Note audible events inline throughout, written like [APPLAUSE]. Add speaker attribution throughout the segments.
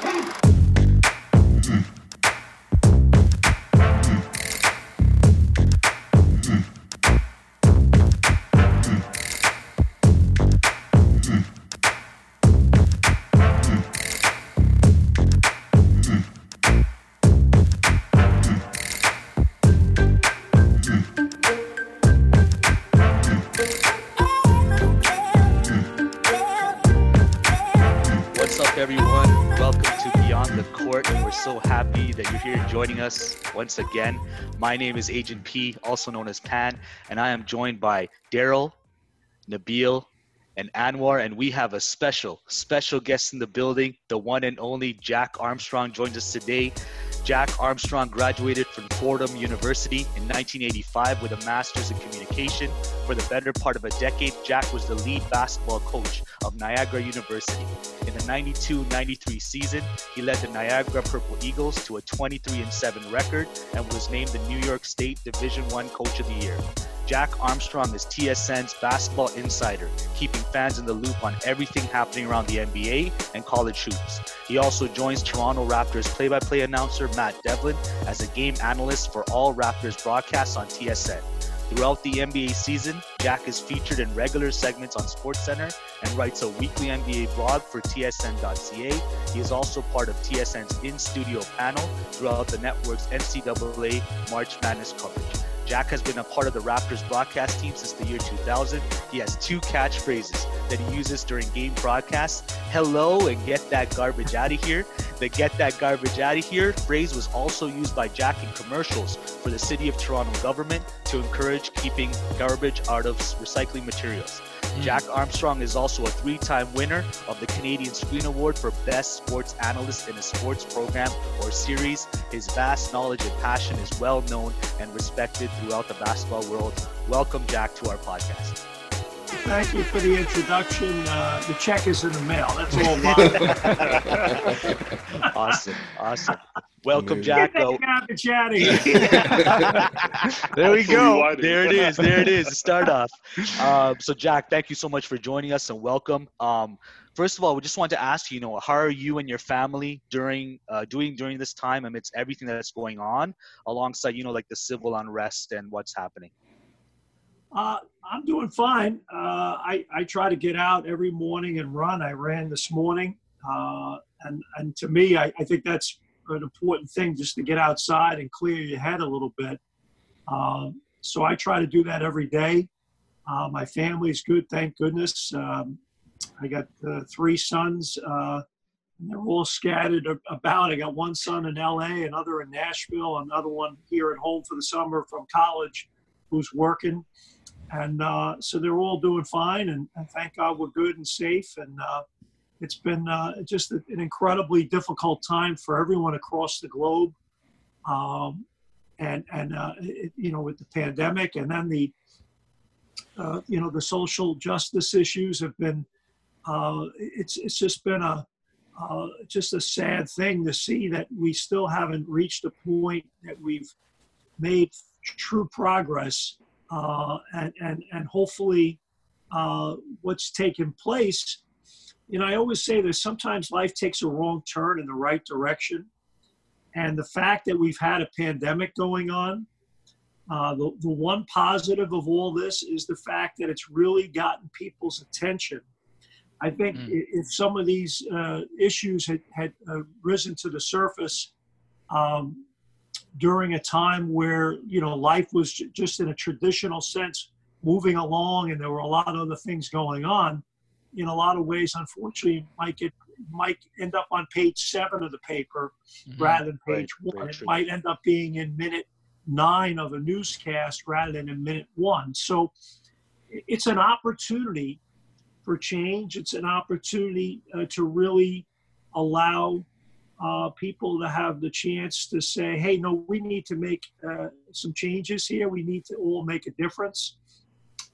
Speaker 1: joining once again. My name is Agent P, also known as Pan, and I am joined by Daryl, Nabil, and Anwar, and we have a special, special guest in the building. The one and only Jack Armstrong joins us today. Jack Armstrong graduated from Fordham University in 1985 with a master's in communication. For the better part of a decade, Jack was the lead basketball coach of Niagara University. In the 92-93 season, he led the Niagara Purple Eagles to a 23-7 record and was named the New York State Division I Coach of the Year. Jack Armstrong is TSN's basketball insider, keeping fans in the loop on everything happening around the NBA and college hoops. He also joins Toronto Raptors play by play announcer Matt Devlin as a game analyst for all Raptors broadcasts on TSN. Throughout the NBA season, Jack is featured in regular segments on SportsCenter and writes a weekly NBA blog for TSN.ca. He is also part of TSN's in studio panel throughout the network's NCAA March Madness coverage. Jack has been a part of the Raptors broadcast team since the year 2000. He has two catchphrases that he uses during game broadcasts hello and get that garbage out of here. The get that garbage out of here phrase was also used by Jack in commercials for the City of Toronto government to encourage keeping garbage out of recycling materials. Mm. Jack Armstrong is also a three time winner of the Canadian Screen Award for Best Sports Analyst in a Sports Program or Series. His vast knowledge and passion is well known and respected throughout the basketball world. Welcome, Jack, to our podcast.
Speaker 2: Thank you for the introduction. Uh, the check is in the mail. That's all
Speaker 1: mine. [LAUGHS] awesome. Awesome. Welcome, Jack.
Speaker 2: Get that out of here.
Speaker 1: there we go. There it is. There it is. Start off. Um, so, Jack, thank you so much for joining us and welcome. Um, first of all, we just want to ask you, you know, how are you and your family during uh, doing during this time amidst everything that's going on, alongside, you know, like the civil unrest and what's happening?
Speaker 2: Uh, I'm doing fine. Uh, I, I try to get out every morning and run. I ran this morning. Uh, and, and to me, I, I think that's an important thing just to get outside and clear your head a little bit. Um, so I try to do that every day. Uh, my family's good, thank goodness. Um, I got uh, three sons. Uh, they're all scattered about. I got one son in LA, another in Nashville, another one here at home for the summer from college who's working and uh, so they're all doing fine, and, and, thank God we're good and safe. And uh, it's been uh, just an incredibly difficult time for everyone across the globe, um, and and uh, it, you know with the pandemic, and then the uh, you know the social justice issues have been. Uh, it's it's just been a just a sad thing to see that we still haven't reached a point that we've made true progress uh, and, and, and hopefully uh, what's taken place. You know, I always say that sometimes life takes a wrong turn in the right direction. And the fact that we've had a pandemic going on, uh, the, the one positive of all this is the fact that it's really gotten people's attention. I think mm. if some of these uh, issues had, had uh, risen to the surface um, during a time where you know life was just in a traditional sense moving along and there were a lot of other things going on in a lot of ways unfortunately might get might end up on page seven of the paper mm-hmm. rather than page right. one it might end up being in minute nine of a newscast rather than in minute one so it's an opportunity for change it's an opportunity uh, to really allow uh, people to have the chance to say, hey, no, we need to make uh, some changes here. We need to all make a difference.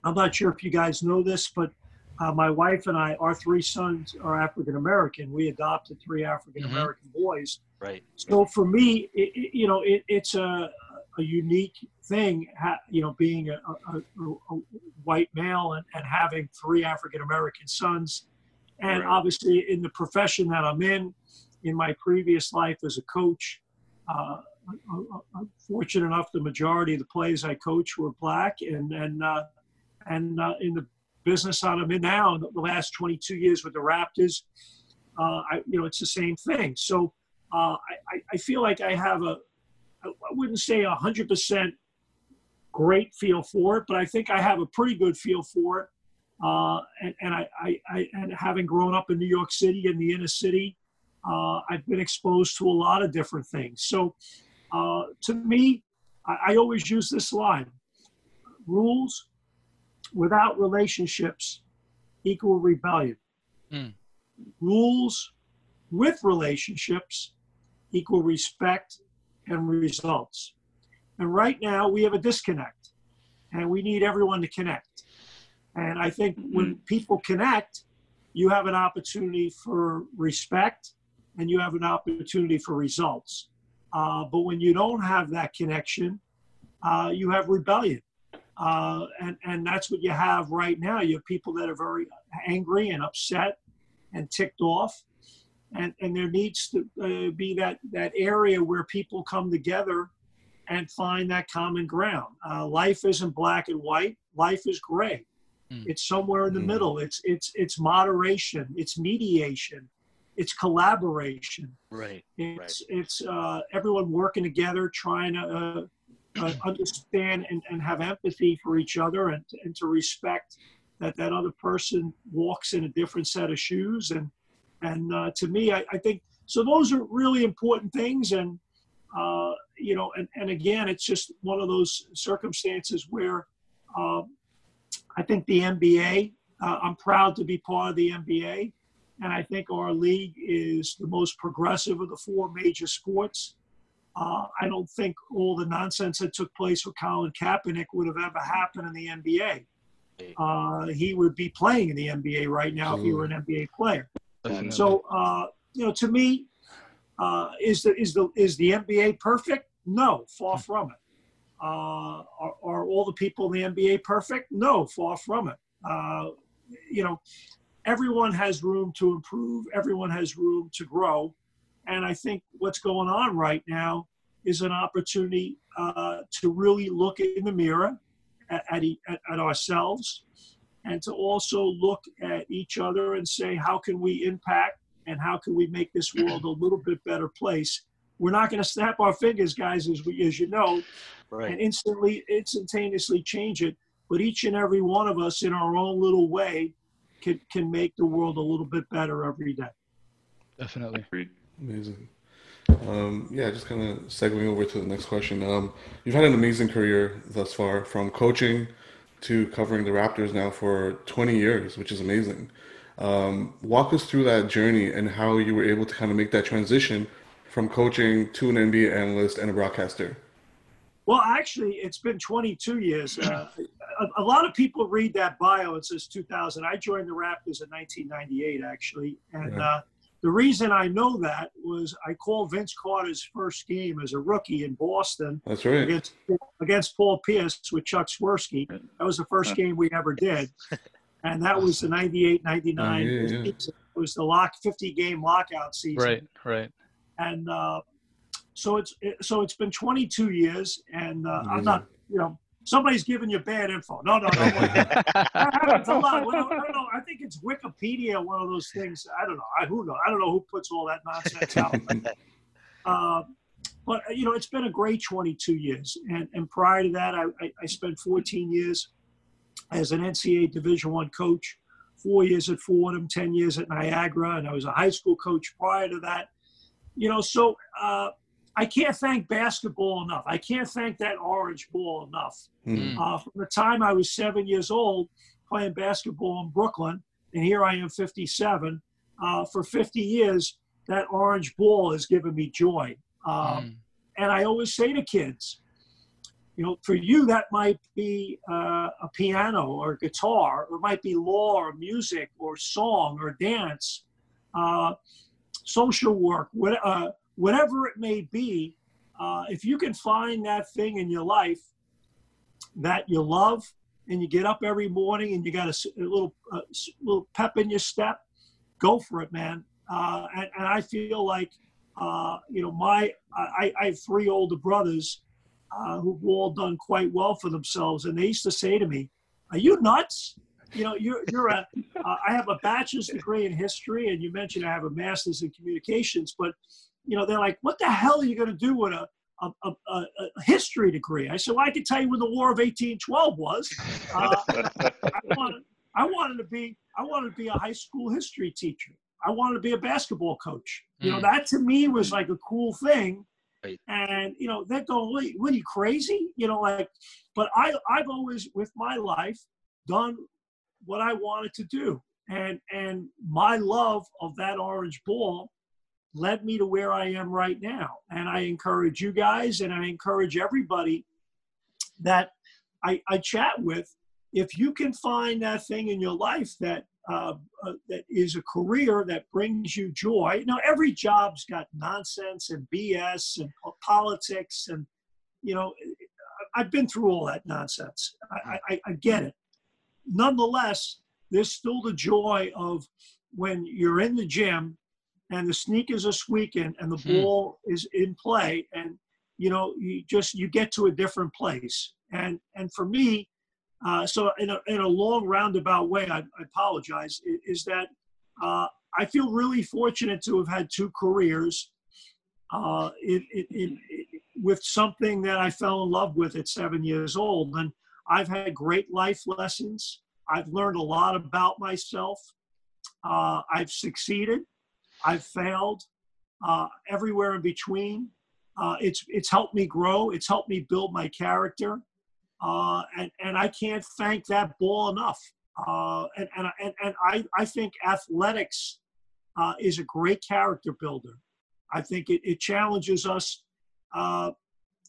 Speaker 2: I'm not sure if you guys know this, but uh, my wife and I, our three sons are African American. We adopted three African American mm-hmm. boys.
Speaker 1: Right.
Speaker 2: So for me, it, it, you know, it, it's a, a unique thing, ha, you know, being a, a, a white male and, and having three African American sons. And right. obviously, in the profession that I'm in, in my previous life as a coach. Uh, I'm fortunate enough the majority of the players I coach were black, and and uh, and uh, in the business that I'm in now, the last 22 years with the Raptors, uh, I, you know, it's the same thing. So uh, I, I feel like I have a, I wouldn't say a hundred percent great feel for it, but I think I have a pretty good feel for it. Uh, and, and I, I, I, and having grown up in New York City in the inner city, uh, I've been exposed to a lot of different things. So, uh, to me, I, I, always use this line: rules without relationships equal rebellion. Mm. Rules with relationships equal respect and results. And right now we have a disconnect, and we need everyone to connect. And I think when mm-hmm. people connect, you have an opportunity for respect and you have an opportunity for results. Uh, but when you don't have that connection, uh, you have rebellion. Uh, and, and that's what you have right now. You have people that are very angry and upset and ticked off. And, and there needs to uh, be that, that area where people come together and find that common ground. Uh, life isn't black and white. Life is gray. Mm. It's somewhere in the mm. middle. It's it's it's moderation. It's mediation. It's collaboration.
Speaker 1: Right.
Speaker 2: It's right. it's uh, everyone working together, trying to uh, uh, understand and, and have empathy for each other, and and to respect that that other person walks in a different set of shoes. And and uh, to me, I, I think so. Those are really important things. And uh, you know, and, and again, it's just one of those circumstances where uh, I think the NBA. uh, I'm proud to be part of the NBA, and I think our league is the most progressive of the four major sports. Uh, I don't think all the nonsense that took place with Colin Kaepernick would have ever happened in the NBA. Uh, he would be playing in the NBA right now if he were an NBA player. Definitely. So, uh, you know, to me, uh, is the is the is the NBA perfect? No, far from it. Uh, are, are, all the people in the NBA perfect? No, far from it. Uh, you know, everyone has room to improve. Everyone has room to grow, and I think what's going on right now is an opportunity uh, to really look in the mirror at, at, at ourselves and to also look at each other and say, how can we impact and how can we make this world a little bit better place? We're not going to snap our fingers, guys, as we, as you know, right. and instantly, instantaneously change it. But each and every one of us, in our own little way, can can make the world a little bit better every day.
Speaker 3: Definitely.
Speaker 4: Amazing. Um, yeah, just kind of segueing over to the next question. Um, you've had an amazing career thus far, from coaching to covering the Raptors now for 20 years, which is amazing. Um, walk us through that journey and how you were able to kind of make that transition from coaching to an NBA analyst and a broadcaster.
Speaker 2: Well, actually, it's been 22 years. Uh, a, a, lot of people read that bio. It says 2000. I joined the Raptors in 1998, actually, and uh, the reason I know that was I called Vince Carter's first game as a rookie in Boston.
Speaker 4: That's right.
Speaker 2: Against, against Paul Pierce with Chuck Swirsky. That was the first game we ever did and that was the 98 99 yeah, yeah. it was the lock 50 game lockout season
Speaker 3: right right
Speaker 2: and uh, so it's it, so it's been 22 years and uh, i'm not you know somebody's giving you bad info. No no no [LAUGHS] that happens a lot. Well, I, don't know. I think it's wikipedia one of those things. I don't know. I who know i don't know who puts all that nonsense out. [LAUGHS] Uh, but you know it's been a great 22 years. And and prior to that i, I, I spent 14 years as an NCAA Division One coach, four years at Fordham, ten years at Niagara, and I was a high school coach prior to that. You know, so uh, I can't thank basketball enough. I can't thank that orange ball enough. Mm-hmm. Uh, from the time I was seven years old playing basketball in Brooklyn, and here I am 57. Uh, for 50 years, that orange ball has given me joy. Mm. And I always say to kids, you know, for you that might be uh, a piano or a guitar, or it might be law or music or song or dance, uh, social work, what, uh, whatever it may be. Uh, if you can find that thing in your life that you love, and you get up every morning and you got a, a little a little pep in your step, go for it, man. uh, and, and I feel like uh, you know my I, I have three older brothers uh, who've all done quite well for themselves, and they used to say to me, "Are you nuts? You know, you're you're a [LAUGHS] uh, I have a bachelor's degree in history, and you mentioned I have a master's in communications, but you know they're like, what the hell are you going to do with a a, a, a, history degree. I said, well, I can tell you when the War of 1812 was. Uh, I, wanted, I wanted to be I wanted to be a high school history teacher. I wanted to be a basketball coach. You know, hmm. that to me was like a cool thing. Right. And you know, they're going, what, what are you crazy? You know, like, but I I've always with my life done what I wanted to do. And and my love of that orange ball led me to where I am right now. And I encourage you guys and I encourage everybody that I, I chat with, if you can find that thing in your life that uh, uh, that is a career that brings you joy. Now, every job's got nonsense and BS and politics, and you know, I've been through all that nonsense. I, I, I get it. Nonetheless, there's still the joy of when you're in the gym and the sneakers are squeaking and the hmm. ball is in play, and you know, you just you get to a different place. And and for me, uh, so in a, in a long roundabout way, I, I apologize, is that uh, I feel really fortunate to have had two careers uh, in, in, in, with something that I fell in love with at seven years old. And I've had great life lessons. I've learned a lot about myself. Uh, I've succeeded. I've failed. Uh, everywhere in between. Uh, it's it's helped me grow. It's helped me build my character. Uh, and, and I can't thank that ball enough. Uh, and, and, and, and I, I think athletics uh, is a great character builder. I think it, it challenges us uh,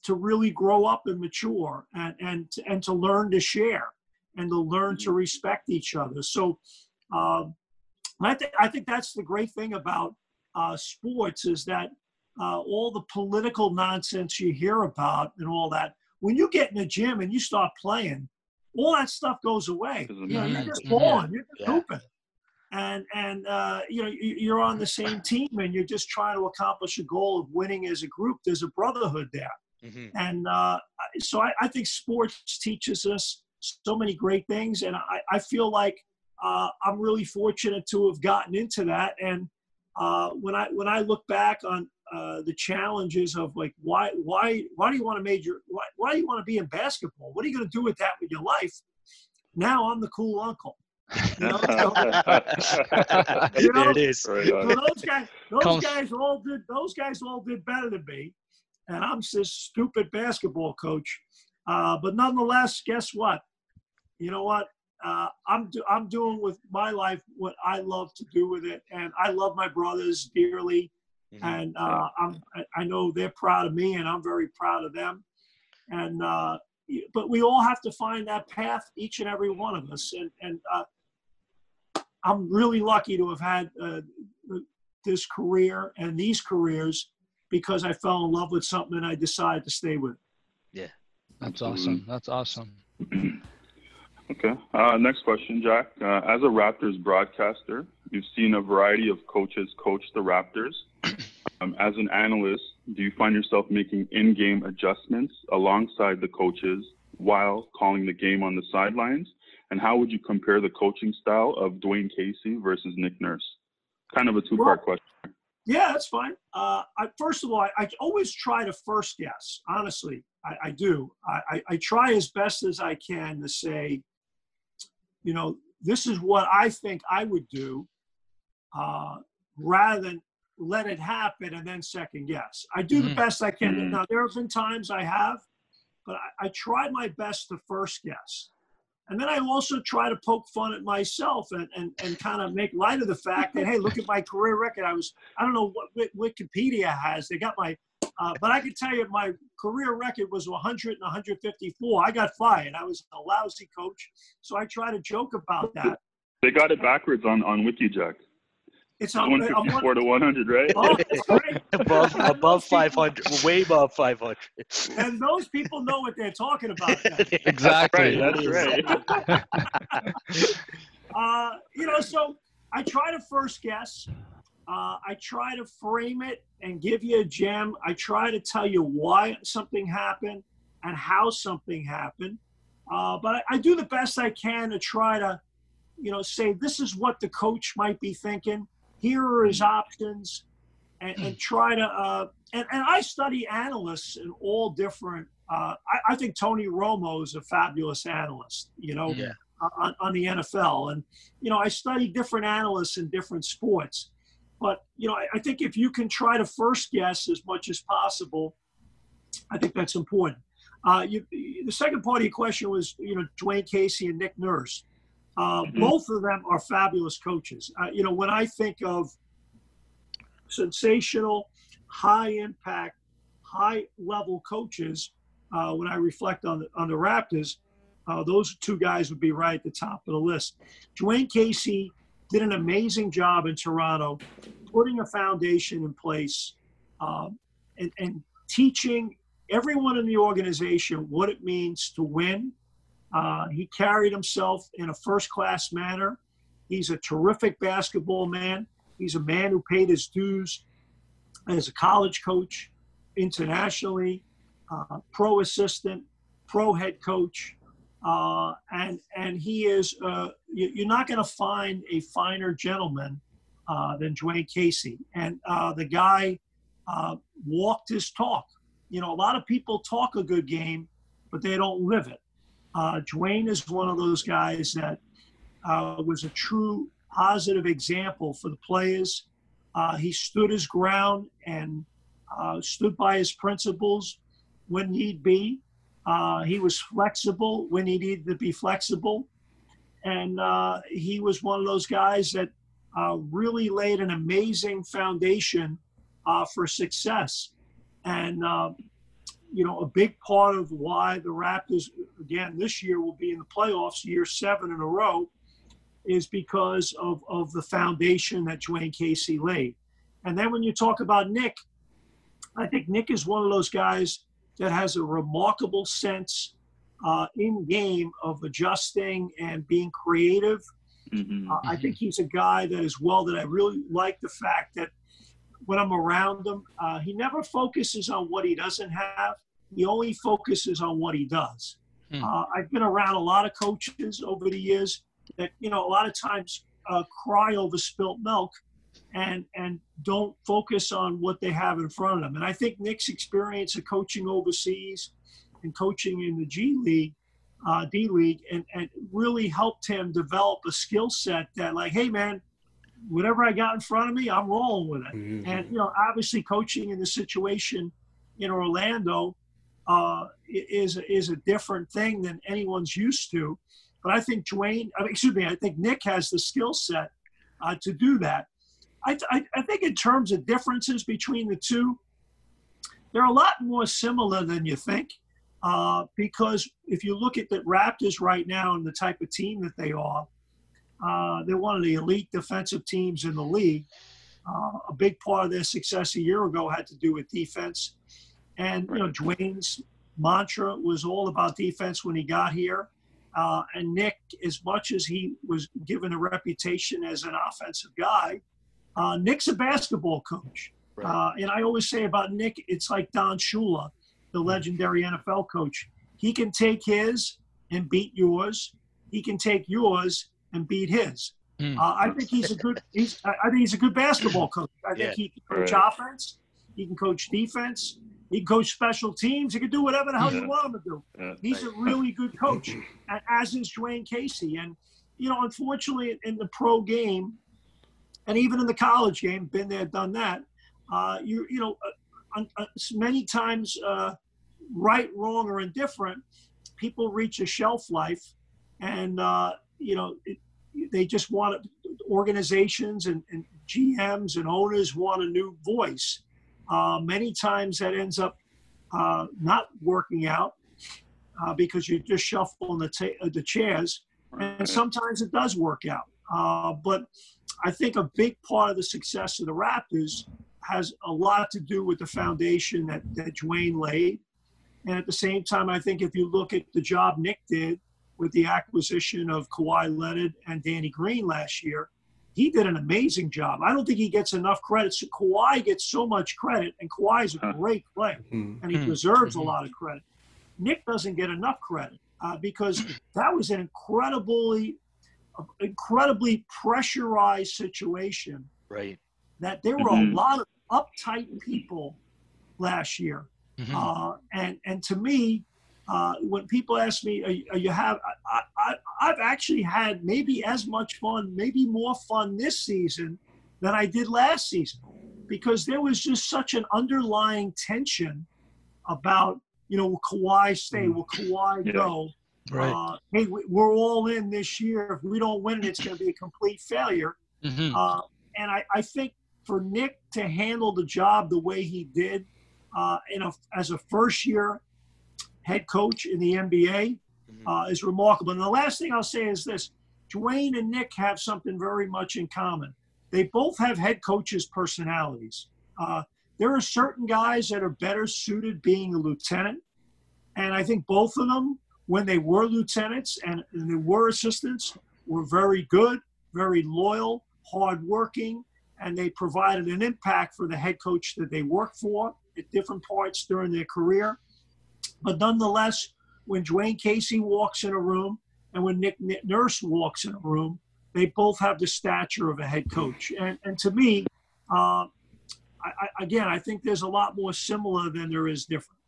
Speaker 2: to really grow up and mature and, and, to, and to learn to share and to learn to respect each other. So um, I, think I think that's the great thing about uh, sports is that uh, all the political nonsense you hear about and all that – when you get in the gym and you start playing, all that stuff goes away. You know, you're just born, you're just hooping. And and uh, you know you're on the same team and you're just trying to accomplish a goal of winning as a group. There's a brotherhood there, mm-hmm. and uh, so I, I, think sports teaches us so many great things, and I, I feel like uh, I'm really fortunate to have gotten into that. And uh, when I when I look back on uh, the challenges of like why why why do you want to major why, why do you want to be in basketball what are you going to do with that with your life now i'm the cool uncle you know, so, [LAUGHS]
Speaker 1: you know, it is.
Speaker 2: Right those guys, those guys all did. Those guys all did better than me, and I'm this stupid basketball coach. Uh, but nonetheless, guess what? You know what? Uh, I'm do, I'm doing with my life what I love to do with it, and I love my brothers dearly. Mm-hmm. And uh, I'm, I know they're proud of me, and I'm very proud of them. And uh, but we all have to find that path, each and every one of us. And and uh, I'm really lucky to have had uh, this career and these careers because I fell in love with something and I decided to stay with it.
Speaker 1: Yeah,
Speaker 3: that's awesome. That's awesome. [CLEARS THROAT]
Speaker 5: Okay. Uh, next question, Jack. Uh, as a Raptors broadcaster, you've seen a variety of coaches coach the Raptors. [CLEARS THROAT] Um, as an analyst, do you find yourself making in game adjustments alongside the coaches while calling the game on the sidelines? And how would you compare the coaching style of Dwane Casey versus Nick Nurse? Kind of a two part well, question.
Speaker 2: Yeah, that's fine. Uh, I, first of all, I, I, always try to first guess. Honestly, I, I do. I, I, try as best as I can to say, you know, this is what I think I would do, uh, rather than let it happen and then second guess. I do mm-hmm. the best I can. Mm-hmm. Now there have been times I have, but I, I try my best to first guess. And then I also try to poke fun at myself and, and, and kind of make light of the fact that, hey, look at my career record. I was, I don't know what Wikipedia has. They got my uh, but I can tell you, my career record was 100 and 154. I got fired. I was a lousy coach, so I try to joke about that.
Speaker 5: They got it backwards on on WikiJack.
Speaker 2: It's
Speaker 5: 154 to 100, right?
Speaker 2: Oh, [LAUGHS] great.
Speaker 1: above above 500, way above 500.
Speaker 2: And those people know what they're talking about. [LAUGHS]
Speaker 3: exactly.
Speaker 5: That's right. That's
Speaker 2: right. [LAUGHS] uh, you know, so I try to first guess. Uh, I try to frame it and give you a gem. I try to tell you why something happened and how something happened. Uh, but I, I, do the best I can to try to, you know, say this is what the coach might be thinking. Here are his options, and, and try to. Uh, and, and I study analysts in all different. Uh, I, I, think Tony Romo is a fabulous analyst. You know, yeah. on, on the NFL, and you know, I study different analysts in different sports. But you know, I, I think if you can try to first guess as much as possible, I think that's important. Uh, you, the second part of your question was, you know, Dwane Casey and Nick Nurse. Uh, mm-hmm. Both of them are fabulous coaches. Uh, you know, when I think of sensational, high impact, high level coaches, uh, when I reflect on the, on the Raptors, uh, those two guys would be right at the top of the list. Dwane Casey did an amazing job in Toronto, putting a foundation in place um, and, and teaching everyone in the organization what it means to win. Uh, he carried himself in a first class manner. He's a terrific basketball man. He's a man who paid his dues as a college coach, internationally, uh, pro assistant, pro head coach. Uh, and and he is uh, you, are not going to find a finer gentleman uh, than Dwane Casey. And uh, the guy walked his talk you know, a lot of people talk a good game, but they don't live it. Uh, Dwane is one of those guys that uh, was a true positive example for the players. Uh, he stood his ground and uh, stood by his principles when need be. Uh, he was flexible when he needed to be flexible. And uh, he was one of those guys that really laid an amazing foundation for success. And, uh, you know, a big part of why the Raptors, again, this year will be in the playoffs, year seven in a row, is because of, of the foundation that Dwane Casey laid. And then when you talk about Nick, I think Nick is one of those guys that has a remarkable sense uh, in game of adjusting and being creative. Mm-hmm. Uh, I think he's a guy that is well that I really like the fact that when I'm around him. Uh, he never focuses on what he doesn't have. He only focuses on what he does. Uh, I've been around a lot of coaches over the years that, you know, a lot of times uh, cry over spilt milk and and don't focus on what they have in front of them. And I think Nick's experience of coaching overseas and coaching in the G League, uh, D League, and, and really helped him develop a skill set that, like, hey, man, whatever I got in front of me, I'm rolling with it. Mm-hmm. And you know, obviously, coaching in the situation in Orlando uh, is is a different thing than anyone's used to. But I think Dwane, I mean, excuse me, I think Nick has the skill set uh, to do that. I, I, I think in terms of differences between the two, they're a lot more similar than you think. Uh, because if you look at the Raptors right now and the type of team that they are, uh, they're one of the elite defensive teams in the league. Uh, a big part of their success a year ago had to do with defense. And, you know, Dwane's mantra was all about defense when he got here. Uh, and Nick, as much as he was given a reputation as an offensive guy, uh, Nick's a basketball coach. Right. Uh, and I always say about Nick, it's like Don Shula, the hmm. legendary NFL coach. He can take his and beat yours. He can take yours and beat his. Mm. Uh, I think he's a good. He's. I think he's a good basketball coach. I think yeah. he can coach right. offense. He can coach defense. He can coach special teams. He can do whatever the hell yeah. you want him to do. Yeah. He's a really good coach, as is Dwane Casey. And you know, unfortunately, in the pro game, and even in the college game, been there, done that. Uh, you you know, uh, uh, many times, uh, right, wrong, or indifferent, people reach a shelf life, and uh, you know, it, they just want organizations and, and, GMs and owners want a new voice. Uh, many times that ends up uh, not working out uh, because you're just shuffling the, ta- the chairs. And sometimes it does work out. Uh, but I think a big part of the success of the Raptors has a lot to do with the foundation that, that Dwane laid. And at the same time, I think if you look at the job Nick did with the acquisition of Kawhi Leonard and Danny Green last year, he did an amazing job. I don't think he gets enough credit. So Kawhi gets so much credit, and Kawhi is a great player,
Speaker 4: Mhm.
Speaker 2: and he
Speaker 3: Hmm.
Speaker 2: deserves a
Speaker 3: Mhm.
Speaker 2: lot of credit. Nick doesn't get enough credit uh, because that was an incredibly, incredibly pressurized situation
Speaker 1: Right.
Speaker 2: that there were
Speaker 5: Mhm.
Speaker 2: a lot of uptight people last year.
Speaker 3: Mhm.
Speaker 2: Uh, and and to me, uh, when people ask me, are, you- are you have I, I, I've actually had maybe as much fun, maybe more fun this season than I did last season, because there was just such an underlying tension about you know will Kawhi stay, will Kawhi
Speaker 5: Yeah.
Speaker 2: go?
Speaker 3: Right.
Speaker 2: Uh, hey, we- we're all in this year. If we don't win it, it's going to be a complete failure.
Speaker 3: Mhm.
Speaker 2: Uh, and I, I think for Nick to handle the job the way he did, uh, in a, as a first year head coach in the NBA,
Speaker 1: Mhm.
Speaker 2: uh, is remarkable. And the last thing I'll say is this Dwane and Nick have something very much in common. They both have head coaches' personalities. Uh, there are certain guys that are better suited being a lieutenant. And I think both of them, when they were lieutenants and, and they were assistants, were very good, very loyal, hardworking, and they provided an impact for the head coach that they worked for at different parts during their career. But nonetheless, when Dwane Casey walks in a room and when Nick Nurse walks in a room, they both have the stature of a head coach. And, and to me, uh, I, I, again, I think there's a lot more similar than there is different.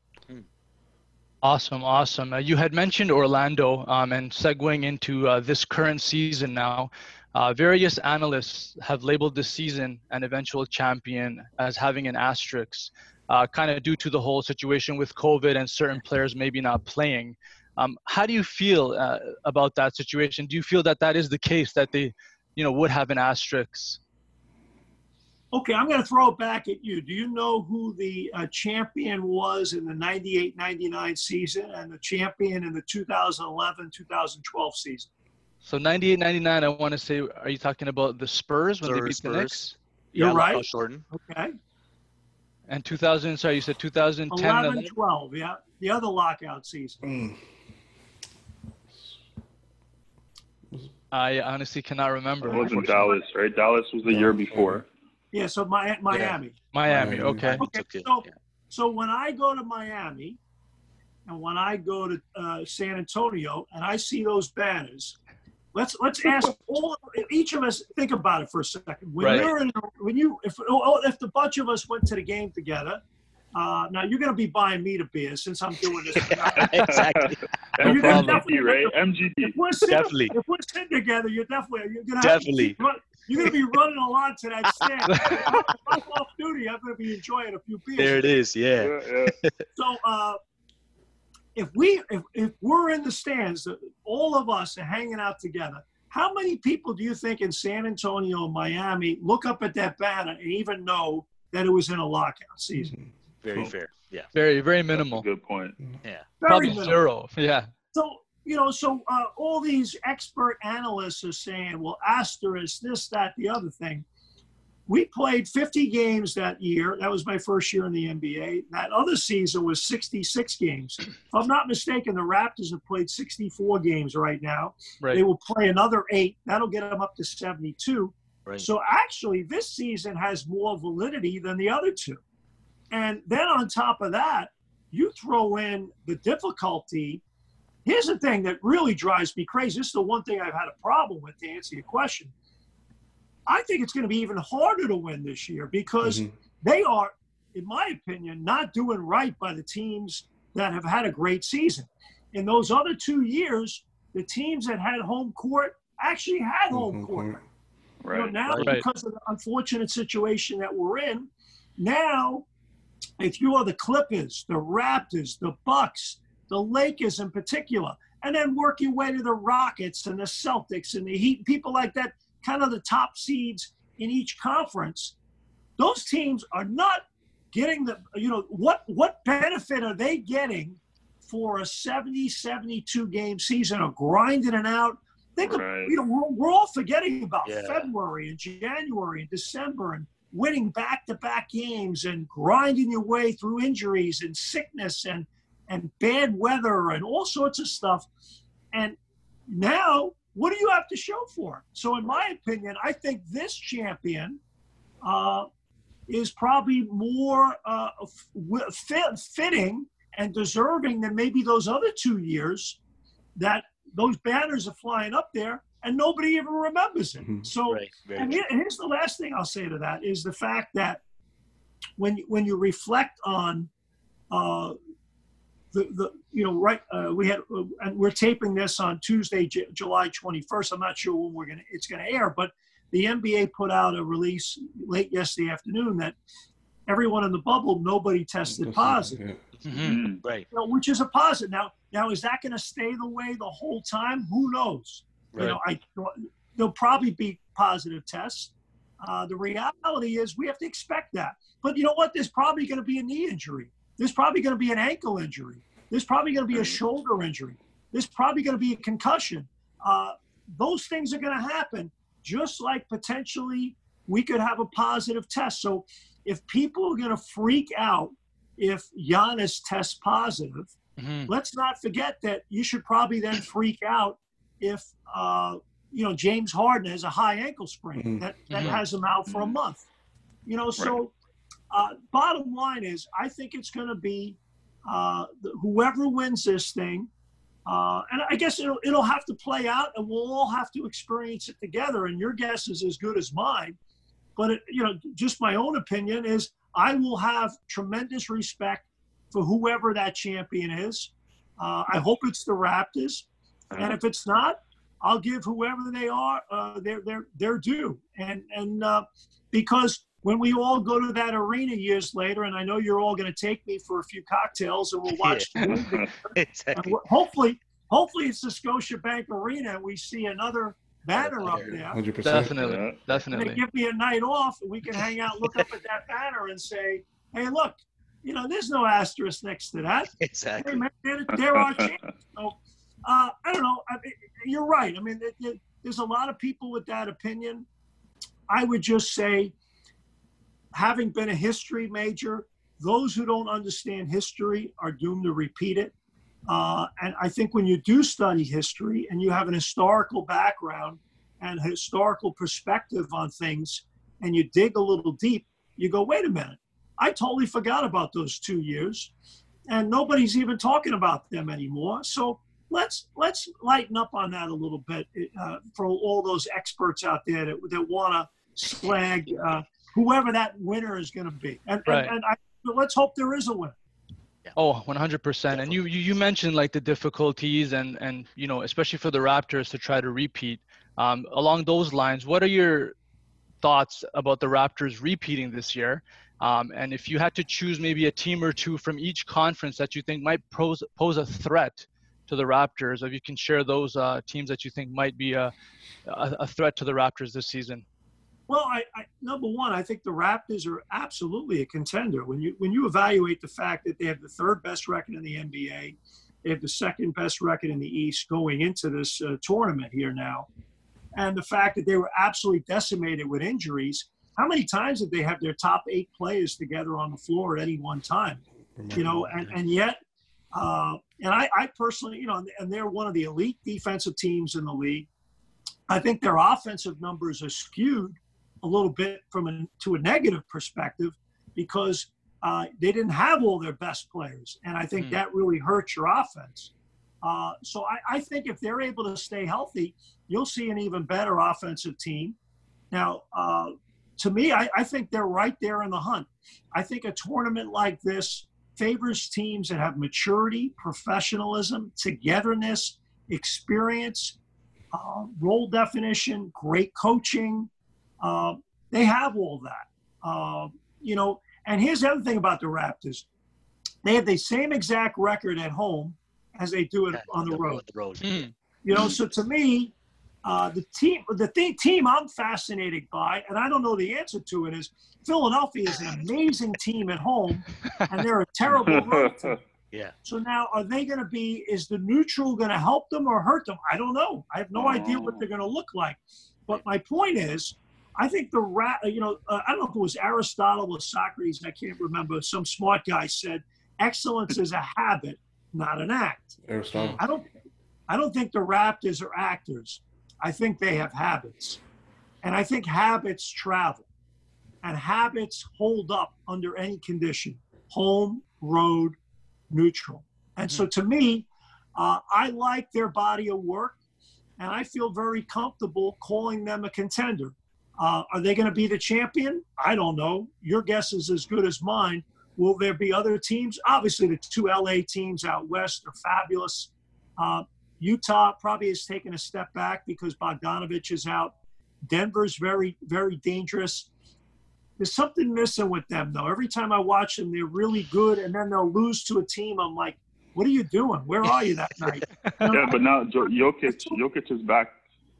Speaker 3: Awesome, awesome. Uh, you had mentioned Orlando, um, and segueing into uh, this current season now, uh, various analysts have labeled this season an eventual champion as having an asterisk, uh, kind of due to the whole situation with COVID and certain players maybe not playing. Um, how do you feel uh, about that situation? Do you feel that that is the case that they, you know, would have an asterisk?
Speaker 2: Okay, I'm going to throw it back at you. Do you know who the uh, champion was in the 98 99 season and the champion in the 2011 2012 season?
Speaker 3: So 98, 99, I want to say, are you talking about the Spurs when they
Speaker 1: Spurs,
Speaker 3: beat the Knicks?
Speaker 2: You're
Speaker 1: yeah,
Speaker 2: right.
Speaker 1: Lockout Jordan.
Speaker 2: Okay.
Speaker 3: And 2000, sorry, you said 2010. and
Speaker 2: 11 12, yeah. The other lockout season.
Speaker 4: Mm.
Speaker 3: I honestly cannot remember.
Speaker 5: It wasn't Dallas, right? Dallas was the year before.
Speaker 2: Yeah, so my, Miami.
Speaker 3: Miami,
Speaker 4: Miami.
Speaker 3: okay.
Speaker 1: Miami
Speaker 2: Okay,
Speaker 1: took it.
Speaker 2: so-
Speaker 1: yeah.
Speaker 2: So when I go to Miami and when I go to uh, San Antonio and I see those banners, let's let's ask all each of us think about it for a second. When
Speaker 3: Right.
Speaker 2: you're in, when you if oh, if the bunch of us went to the game together, uh, now you're going to be buying me the beer since I'm doing this. [LAUGHS]
Speaker 1: exactly.
Speaker 2: You're
Speaker 3: No
Speaker 2: gonna
Speaker 3: problem.
Speaker 2: definitely-
Speaker 5: MGD, right? MGD.
Speaker 2: If we're sitting,
Speaker 1: Definitely.
Speaker 2: if we're sitting together, you're definitely you're gonna
Speaker 1: Definitely.
Speaker 2: Have to run, you're gonna be running along to that stand. if I'm off duty, I'm gonna be enjoying a few beers.
Speaker 1: There it is. Yeah.
Speaker 5: Yeah, yeah.
Speaker 2: So uh, if we if, if we're in the stands, all of us are hanging out together. How many people do you think in San Antonio Miami look up at that banner and even know that it was in a lockout season?
Speaker 1: Very
Speaker 5: Cool.
Speaker 1: fair. Yeah.
Speaker 3: Very, very
Speaker 5: That's a
Speaker 3: minimal.
Speaker 5: good point.
Speaker 2: Very
Speaker 3: Probably
Speaker 2: minimal.
Speaker 3: zero. Yeah.
Speaker 2: So you know, so uh, all these expert analysts are saying, well, asterisk this, that, the other thing. We played 50 games that year. That was my first year in the NBA. That other season was 66 games. If I'm not mistaken, the Raptors have played 64 games right now. They will play another eight. That'll get them up to 72.
Speaker 1: Right.
Speaker 2: So actually, this season has more validity than the other two. And then on top of that, you throw in the difficulty. Here's the thing that really drives me crazy. This is the one thing I've had a problem with to answer your question. I think it's going to be even harder to win this year because
Speaker 4: Mhm.
Speaker 2: they are, in my opinion, not doing right by the teams that have had a great season. In those other two years, the teams that had home court actually had home
Speaker 4: Home
Speaker 2: court.
Speaker 4: court.
Speaker 2: You know,
Speaker 5: Right.
Speaker 2: now,
Speaker 3: Right.
Speaker 2: because of the unfortunate situation that we're in, now, if you are the Clippers, the Raptors, the Bucks, the Lakers in particular, and then work your way to the Rockets and the Celtics and the Heat, people like that, kind of the top seeds in each conference, those teams are not getting the, you know, what what benefit are they getting for a 70, 72 game season of grinding it out? Think of, you know, we're, we're all forgetting about
Speaker 1: Yeah.
Speaker 2: February and January and December and winning back-to-back games and grinding your way through injuries and sickness and and bad weather and all sorts of stuff. And now what do you have to show for it? So, in my opinion, I think this champion uh, is probably more uh, fit, fitting and deserving than maybe those other two years that those banners are flying up there and nobody even remembers it.
Speaker 4: Mhm.
Speaker 2: So,
Speaker 1: Right.
Speaker 2: And
Speaker 1: true.
Speaker 2: here- here's the last thing I'll say to that is the fact that when you, when you reflect on uh, the the you know right uh, we had uh, and we're taping this on Tuesday J- July 21st. I'm not sure when we're gonna it's gonna air, but the NBA put out a release late yesterday afternoon that everyone in the bubble nobody tested positive
Speaker 4: Yeah.
Speaker 1: Mhm.
Speaker 5: Mm.
Speaker 1: Right.
Speaker 2: you know, which is a positive. Now, now is that going to stay the way the whole time? Who knows?
Speaker 1: Right.
Speaker 2: You know, I there'll probably be positive tests. Uh, the reality is we have to expect that. But you know what? There's probably going to be a knee injury. There's probably going to be an ankle injury. There's probably going to be a shoulder injury. There's probably going to be a concussion. Uh, those things are going to happen, just like potentially we could have a positive test. So if people are going to freak out if Giannis tests positive,
Speaker 3: Mhm.
Speaker 2: let's not forget that you should probably then freak out if uh, you know James Harden has a high ankle sprain
Speaker 4: Mhm.
Speaker 2: that, that
Speaker 3: Mhm.
Speaker 2: has him out for a
Speaker 5: Mhm.
Speaker 2: month. You know, so uh, bottom line is, I think it's going to be uh, whoever wins this thing. Uh, and I guess it'll, it'll have to play out, and we'll all have to experience it together. And your guess is as good as mine. But it, you know, just my own opinion is I will have tremendous respect for whoever that champion is. Uh, I hope it's the Raptors, and if it's not, I'll give whoever they are uh, their their their due. And and uh, because when we all go to that arena years later, and I know you're all going to take me for a few cocktails, and we'll watch the game [LAUGHS] and
Speaker 1: Exactly.
Speaker 2: hopefully, hopefully it's the Scotiabank Arena, and we see another banner up there.
Speaker 4: 100%.
Speaker 3: Definitely.
Speaker 5: Yeah.
Speaker 2: And they
Speaker 3: Definitely.
Speaker 2: give me a night off, and we can hang out, look up at that banner, and say, "Hey, look, you know, there's no asterisk next to that. [LAUGHS] Hey,
Speaker 1: Exactly.
Speaker 2: man, there, there are champions." So, uh, I don't know. I mean, you're right. I mean, there- there- there's a lot of people with that opinion. I would just say, having been a history major, those who don't understand history are doomed to repeat it. Uh, and I think when you do study history and you have an historical background and historical perspective on things, and you dig a little deep, you go, wait a minute, I totally forgot about those two years, and nobody's even talking about them anymore. So let's let's lighten up on that a little bit uh, for all those experts out there that, that want to slag uh, whoever that winner is going to be, and,
Speaker 3: Right.
Speaker 2: and, and I, let's hope there is a winner.
Speaker 3: Oh, 100%. And you, you you mentioned like the difficulties and and you know, especially for the Raptors to try to repeat. Um, along those lines, what are your thoughts about the Raptors repeating this year? Um, and if you had to choose maybe a team or two from each conference that you think might pose pose a threat to the Raptors, if you can share those uh, teams that you think might be a, a a threat to the Raptors this season.
Speaker 2: Well, I, I number one, I think the Raptors are absolutely a contender. When you when you evaluate the fact that they have the third best record in the NBA, they have the second best record in the East going into this uh, tournament here now, and the fact that they were absolutely decimated with injuries. How many times did they have their top eight players together on the floor at any one time? You know, and and yet, uh, and I, I personally, you know, and they're one of the elite defensive teams in the league. I think their offensive numbers are skewed a little bit from a, to a negative perspective because uh, they didn't have all their best players, and I think
Speaker 3: Hmm.
Speaker 2: that really hurts your offense. Uh, so I, I think if they're able to stay healthy, you'll see an even better offensive team. Now, uh, to me, I, I think they're right there in the hunt. I think a tournament like this favors teams that have maturity, professionalism, togetherness, experience, uh, role definition, great coaching. Uh, they have all that. Uh, you know, and here's the other thing about the Raptors they have the same exact record at home as they do it on the road.
Speaker 1: The road.
Speaker 3: Hmm.
Speaker 2: You know, so to me, uh, the team, the th- team I'm fascinated by, and I don't know the answer to it, is Philadelphia is an amazing team at home, and they're a terrible [LAUGHS] road team.
Speaker 1: Yeah.
Speaker 2: So now, are they going to be? Is the neutral going to help them or hurt them? I don't know. I have no idea what they're going to look like. But my point is, I think the rat. You know, uh, I don't know if it was Aristotle or Socrates. I can't remember. Some smart guy said, "Excellence is a habit, not an act."
Speaker 4: Aristotle.
Speaker 2: I don't. I don't think the Raptors are actors. I think they have habits. And I think habits travel and habits hold up under any condition home, road, neutral. And so to me, uh, I like their body of work and I feel very comfortable calling them a contender. Uh, are they going to be the champion? I don't know. Your guess is as good as mine. Will there be other teams? Obviously, the two LA teams out west are fabulous. Uh, Utah probably has taken a step back because Bogdanovich is out. Denver's very, very dangerous. There's something missing with them, though. Every time I watch them, they're really good, and then they'll lose to a team. I'm like, what are you doing? Where are you that night? [LAUGHS]
Speaker 5: yeah, but now Jokic, Jokic is back,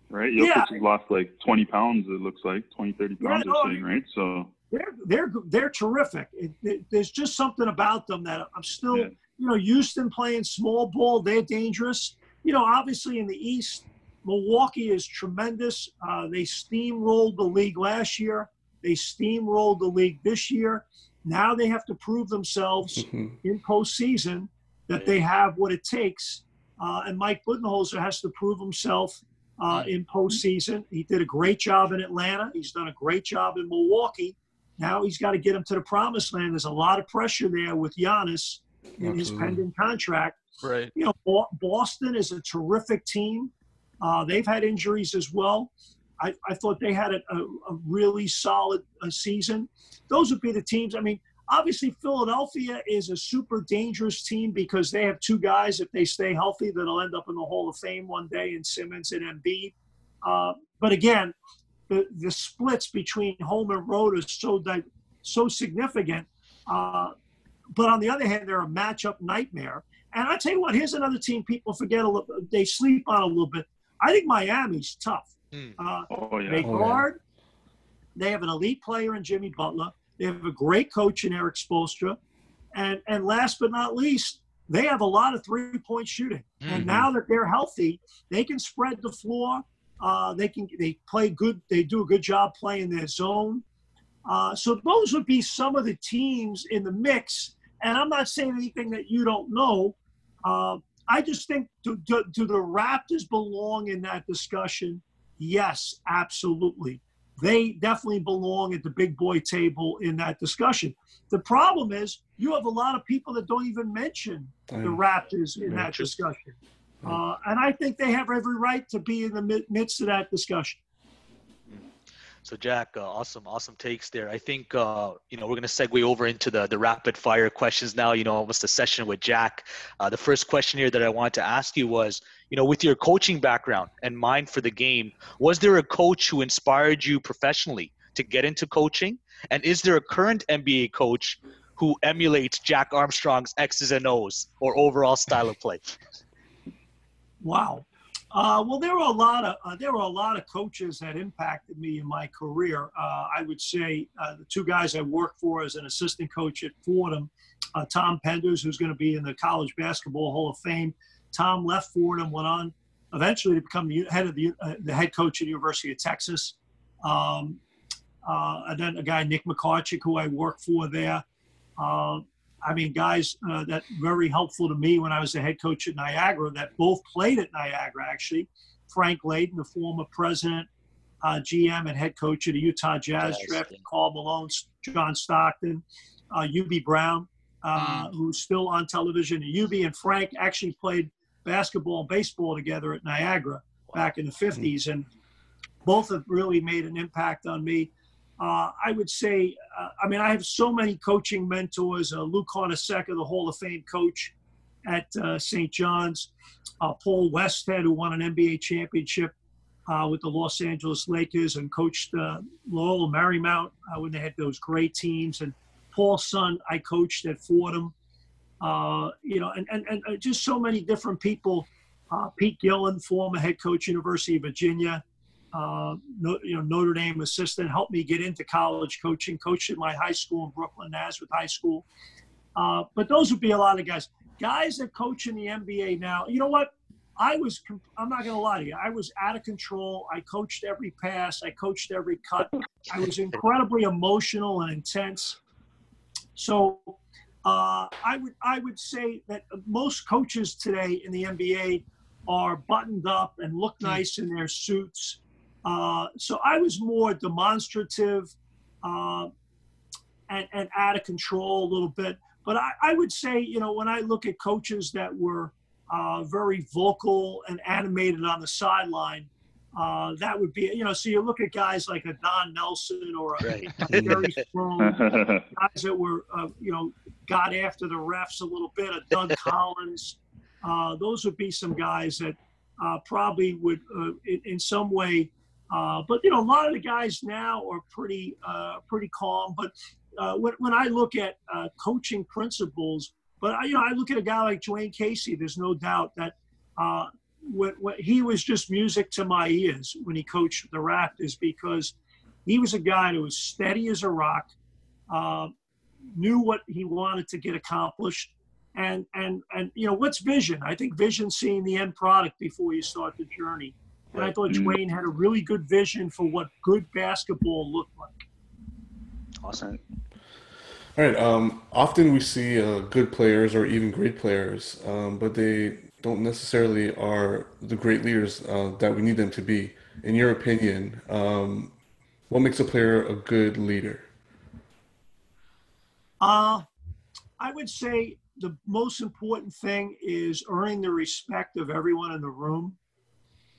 Speaker 5: right? Jokic yeah. has lost like 20 pounds. It looks like 20, 30 pounds yeah, no, or something, right? So
Speaker 2: they're they're they're terrific. It, it, there's just something about them that I'm still, yeah. you know, Houston playing small ball. They're dangerous. You know, obviously in the East, Milwaukee is tremendous. Uh, they steamrolled the league last year. They steamrolled the league this year. Now they have to prove themselves mm-hmm. in postseason that they have what it takes. Uh, and Mike Budenholzer has to prove himself uh, in postseason. He did a great job in Atlanta. He's done a great job in Milwaukee. Now he's got to get him to the promised land. There's a lot of pressure there with Giannis in Absolutely. his pending contract.
Speaker 3: Right.
Speaker 2: You know, Boston is a terrific team. Uh, they've had injuries as well. I, I thought they had a, a, a really solid uh, season. Those would be the teams. I mean, obviously, Philadelphia is a super dangerous team because they have two guys, if they stay healthy, that'll end up in the Hall of Fame one day in Simmons and Embiid. Uh, but again, the, the splits between home and road are so that so significant. Uh, but on the other hand, they're a matchup nightmare. And I tell you what, here's another team people forget a little. They sleep on a little bit. I think Miami's tough.
Speaker 5: Mm. Uh, oh, yeah.
Speaker 2: They guard. Oh, yeah. They have an elite player in Jimmy Butler. They have a great coach in Erik Spoelstra. And, and last but not least, they have a lot of three point shooting. Mm-hmm. And now that they're healthy, they can spread the floor. Uh, they can they play good. They do a good job playing their zone. Uh, so those would be some of the teams in the mix. And I'm not saying anything that you don't know. Uh, I just think do, do, do the Raptors belong in that discussion? Yes, absolutely. They definitely belong at the big boy table in that discussion. The problem is you have a lot of people that don't even mention the Raptors in that discussion. Uh, and I think they have every right to be in the midst of that discussion.
Speaker 1: So Jack, uh, awesome, awesome takes there. I think uh, you know we're going to segue over into the the rapid fire questions now. You know, almost a session with Jack. Uh, the first question here that I wanted to ask you was, you know, with your coaching background and mind for the game, was there a coach who inspired you professionally to get into coaching? And is there a current NBA coach who emulates Jack Armstrong's X's and O's or overall style of play?
Speaker 2: Wow. Uh, well, there were a lot of uh, there were a lot of coaches that impacted me in my career. Uh, I would say uh, the two guys I worked for as an assistant coach at Fordham, uh, Tom Penders, who's going to be in the College Basketball Hall of Fame. Tom left Fordham, went on eventually to become the head of the, uh, the head coach at the University of Texas. Um, and then a guy Nick Macarchuk, who I worked for there. I mean, guys uh, that very helpful to me when I was the head coach at Niagara that both played at Niagara, actually. Frank Layden, the former president, uh, GM, and head coach of the Utah Jazz yes, draft, Karl Malone, John Stockton, uh, Hubie Brown, uh, mm. who's still on television. Hubie and Frank actually played basketball and baseball together at Niagara back in the 50s, and both have really made an impact on me. Uh, I would say, uh, I mean, I have so many coaching mentors. Uh, Lou Carnesecca, the Hall of Fame coach at uh, St. John's. Uh, Paul Westhead, who won an NBA championship uh, with the Los Angeles Lakers and coached Loyola Marymount when they had those great teams. And Paul's son, I coached at Fordham. You know, and, and, and just so many different people. Pete Gillen, former head coach, University of Virginia uh, you know, Notre Dame assistant, helped me get into college coaching, coached at my high school in Brooklyn, Nazareth High School. Uh, but those would be a lot of guys. Guys that coach in the NBA now, you know what? I was, I'm not going to lie to you, I was out of control. I coached every pass, I coached every cut. I was incredibly emotional and intense. So uh, I would I would say that most coaches today in the NBA are buttoned up and look nice in their suits. Uh, so I was more demonstrative uh, and, and out of control a little bit. But I, I would say, you know, when I look at coaches that were uh, very vocal and animated on the sideline, uh, that would be, you know, so you look at guys like a Don Nelson or a,
Speaker 1: Right.
Speaker 2: a [LAUGHS] guys that were, uh, you know, got after the refs a little bit, a Doug [LAUGHS] Collins. Uh, those would be some guys that uh, probably would, uh, in, in some way, uh, but you know, a lot of the guys now are pretty, uh, pretty calm. But uh, when, when I look at uh, coaching principles, but I, you know, I look at a guy like Dwane Casey. There's no doubt that uh, when, when he was just music to my ears when he coached the Raptors because he was a guy that was steady as a rock, uh, knew what he wanted to get accomplished, and and and you know what's vision? I think vision seeing the end product before you start the journey. And I thought
Speaker 5: Mhm.
Speaker 2: Dwane had a really good vision for what good basketball looked like.
Speaker 1: Awesome.
Speaker 4: All right. Um, often we see uh, good players or even great players, um, but they don't necessarily are the great leaders uh, that we need them to be. In your opinion, um, what makes a player a good leader?
Speaker 2: Uh, I would say the most important thing is earning the respect of everyone in the room.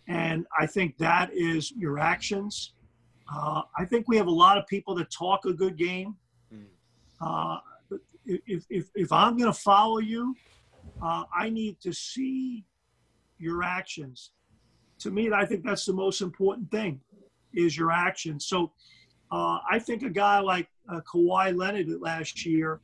Speaker 2: And I think that is your actions. Uh, I think we have a lot of people that talk a good game.
Speaker 1: Mm.
Speaker 2: Uh, if, if, if I'm going to follow you, uh, I need to see your actions. To me, I think that's the most important thing is your actions. So uh, I think a guy like uh, Kawhi Leonard last year,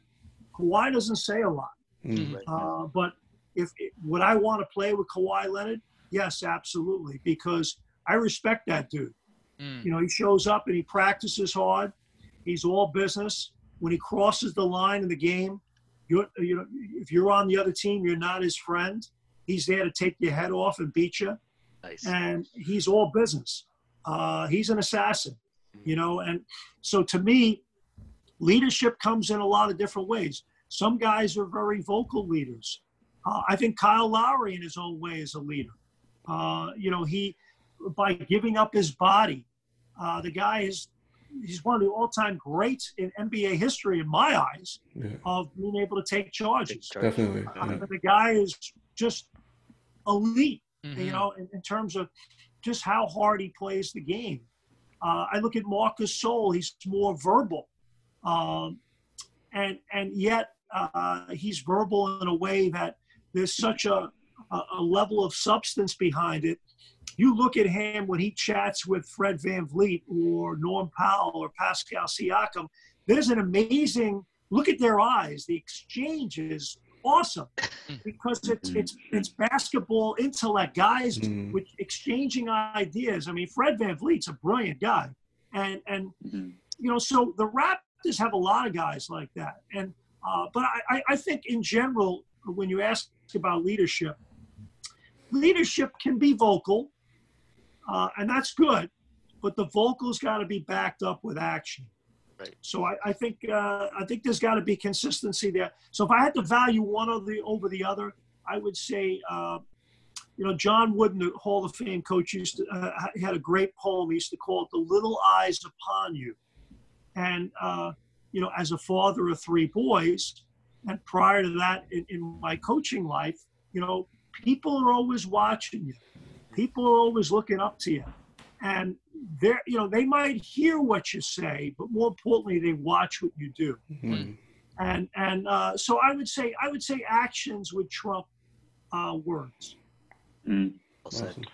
Speaker 2: Kawhi doesn't say a lot.
Speaker 4: Mm.
Speaker 1: Right.
Speaker 2: Uh, but if would I want to play with Kawhi Leonard? Yes, absolutely, because I respect that dude.
Speaker 3: Mm.
Speaker 2: You know, he shows up and he practices hard. He's all business. When he crosses the line in the game, you're, you know, if you're on the other team, you're not his friend. He's there to take your head off and beat you,
Speaker 1: Nice.
Speaker 2: and he's all business. Uh, he's an assassin, you know. And so, to me, leadership comes in a lot of different ways. Some guys are very vocal leaders. Uh, I think Kyle Lowry, in his own way, is a leader. Uh, you know, he by giving up his body, uh, the guy is he's one of the all-time greats in NBA history, in my eyes,
Speaker 4: Yeah,
Speaker 2: of being able to take charges.
Speaker 1: Charge.
Speaker 4: definitely.
Speaker 2: Uh,
Speaker 4: Yeah.
Speaker 2: but the guy is just elite,
Speaker 3: Mhm.
Speaker 2: you know, in, in terms of just how hard he plays the game. Uh, I look at Marc Gasol; he's more verbal, um, and and yet uh, he's verbal in a way that there's such a, a a level of substance behind it. You look at him when he chats with Fred VanVleet or Norm Powell or Pascal Siakam. There's an amazing look at their eyes. The exchange is awesome [LAUGHS] because it's it's it's basketball intellect guys
Speaker 4: Mm.
Speaker 2: with exchanging ideas. I mean, Fred VanVleet's a brilliant guy, and and
Speaker 5: Mhm.
Speaker 2: you know, so the Raptors have a lot of guys like that. And uh, but I, I- I think in general, when you ask about leadership, leadership can be vocal, uh, and that's good, but the vocals got to be backed up with action.
Speaker 1: Right.
Speaker 2: So I, I think uh, I think there's got to be consistency there. So if I had to value one of the over the other, I would say, uh, you know, John Wooden, the Hall of Fame coach, used to uh, had a great poem. He used to call it "The Little Eyes Upon You," and uh, you know, as a father of three boys, and prior to that, in, in my coaching life, you know, people are always watching you. People are always looking up to you, and they're you know they might hear what you say, but more importantly, they watch what you do.
Speaker 4: Mm.
Speaker 2: And and uh, so I would say I would say actions would trump uh, words.
Speaker 5: Mm.
Speaker 4: Awesome.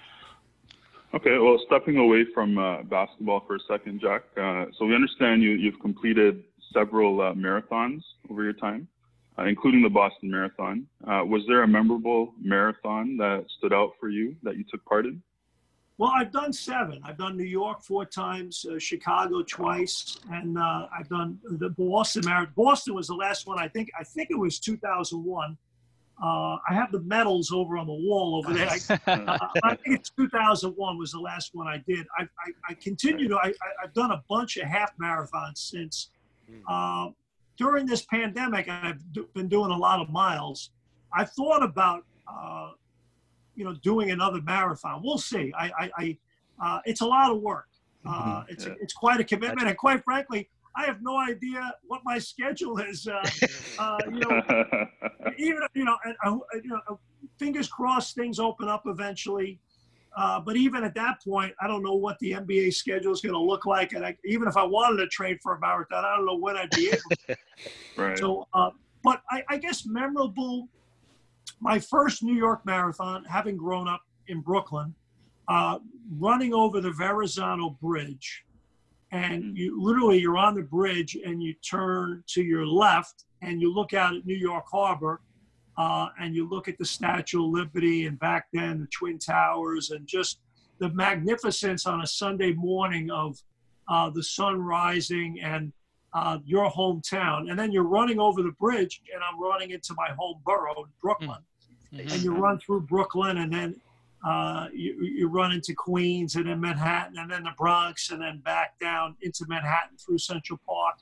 Speaker 5: Okay, well, stepping away from uh, basketball for a second, Jack. Uh, so we understand you, you've completed several uh, marathons over your time, uh, including the Boston Marathon. Uh, was there a memorable marathon that stood out for you that you took part in?
Speaker 2: Well, I've done seven. I've done New York four times, uh, Chicago twice, and uh, I've done the Boston Marathon. Boston was the last one. I think. I think it was 2001. Uh, I have the medals over on the wall over there. I, [LAUGHS] uh, I think it's 2001 was the last one I did. I, I, I continue to. I, I, I've done a bunch of half marathons since. Uh, during this pandemic, I've d- been doing a lot of miles. I thought about uh, you know, doing another marathon. We'll see. I, I, I uh, it's a lot of work. Uh,
Speaker 4: Mhm.
Speaker 2: it's
Speaker 5: Yeah.
Speaker 2: it's quite a commitment, and quite frankly, I have no idea what my schedule is. Uh, uh, you know, [LAUGHS] even you know, and, uh, you know, fingers crossed, things open up eventually. Uh, but even at that point, I don't know what the NBA schedule is going to look like, and I, even if I wanted to train for a marathon, I don't know when I'd be able. [LAUGHS]
Speaker 5: right.
Speaker 2: So, uh, but I, I guess memorable. My first New York marathon, having grown up in Brooklyn, uh, running over the Verrazano Bridge, and you literally you're on the bridge and you turn to your left and you look out at New York Harbor, uh, and you look at the Statue of Liberty and back then the Twin Towers and just the magnificence on a Sunday morning of uh, the sun rising and uh, your hometown, and then you're running over the bridge, and I'm running into my home borough, Brooklyn,
Speaker 3: Mhm.
Speaker 2: and you run through Brooklyn, and then uh, you, you run into Queens, and then Manhattan, and then the Bronx, and then back down into Manhattan through Central Park,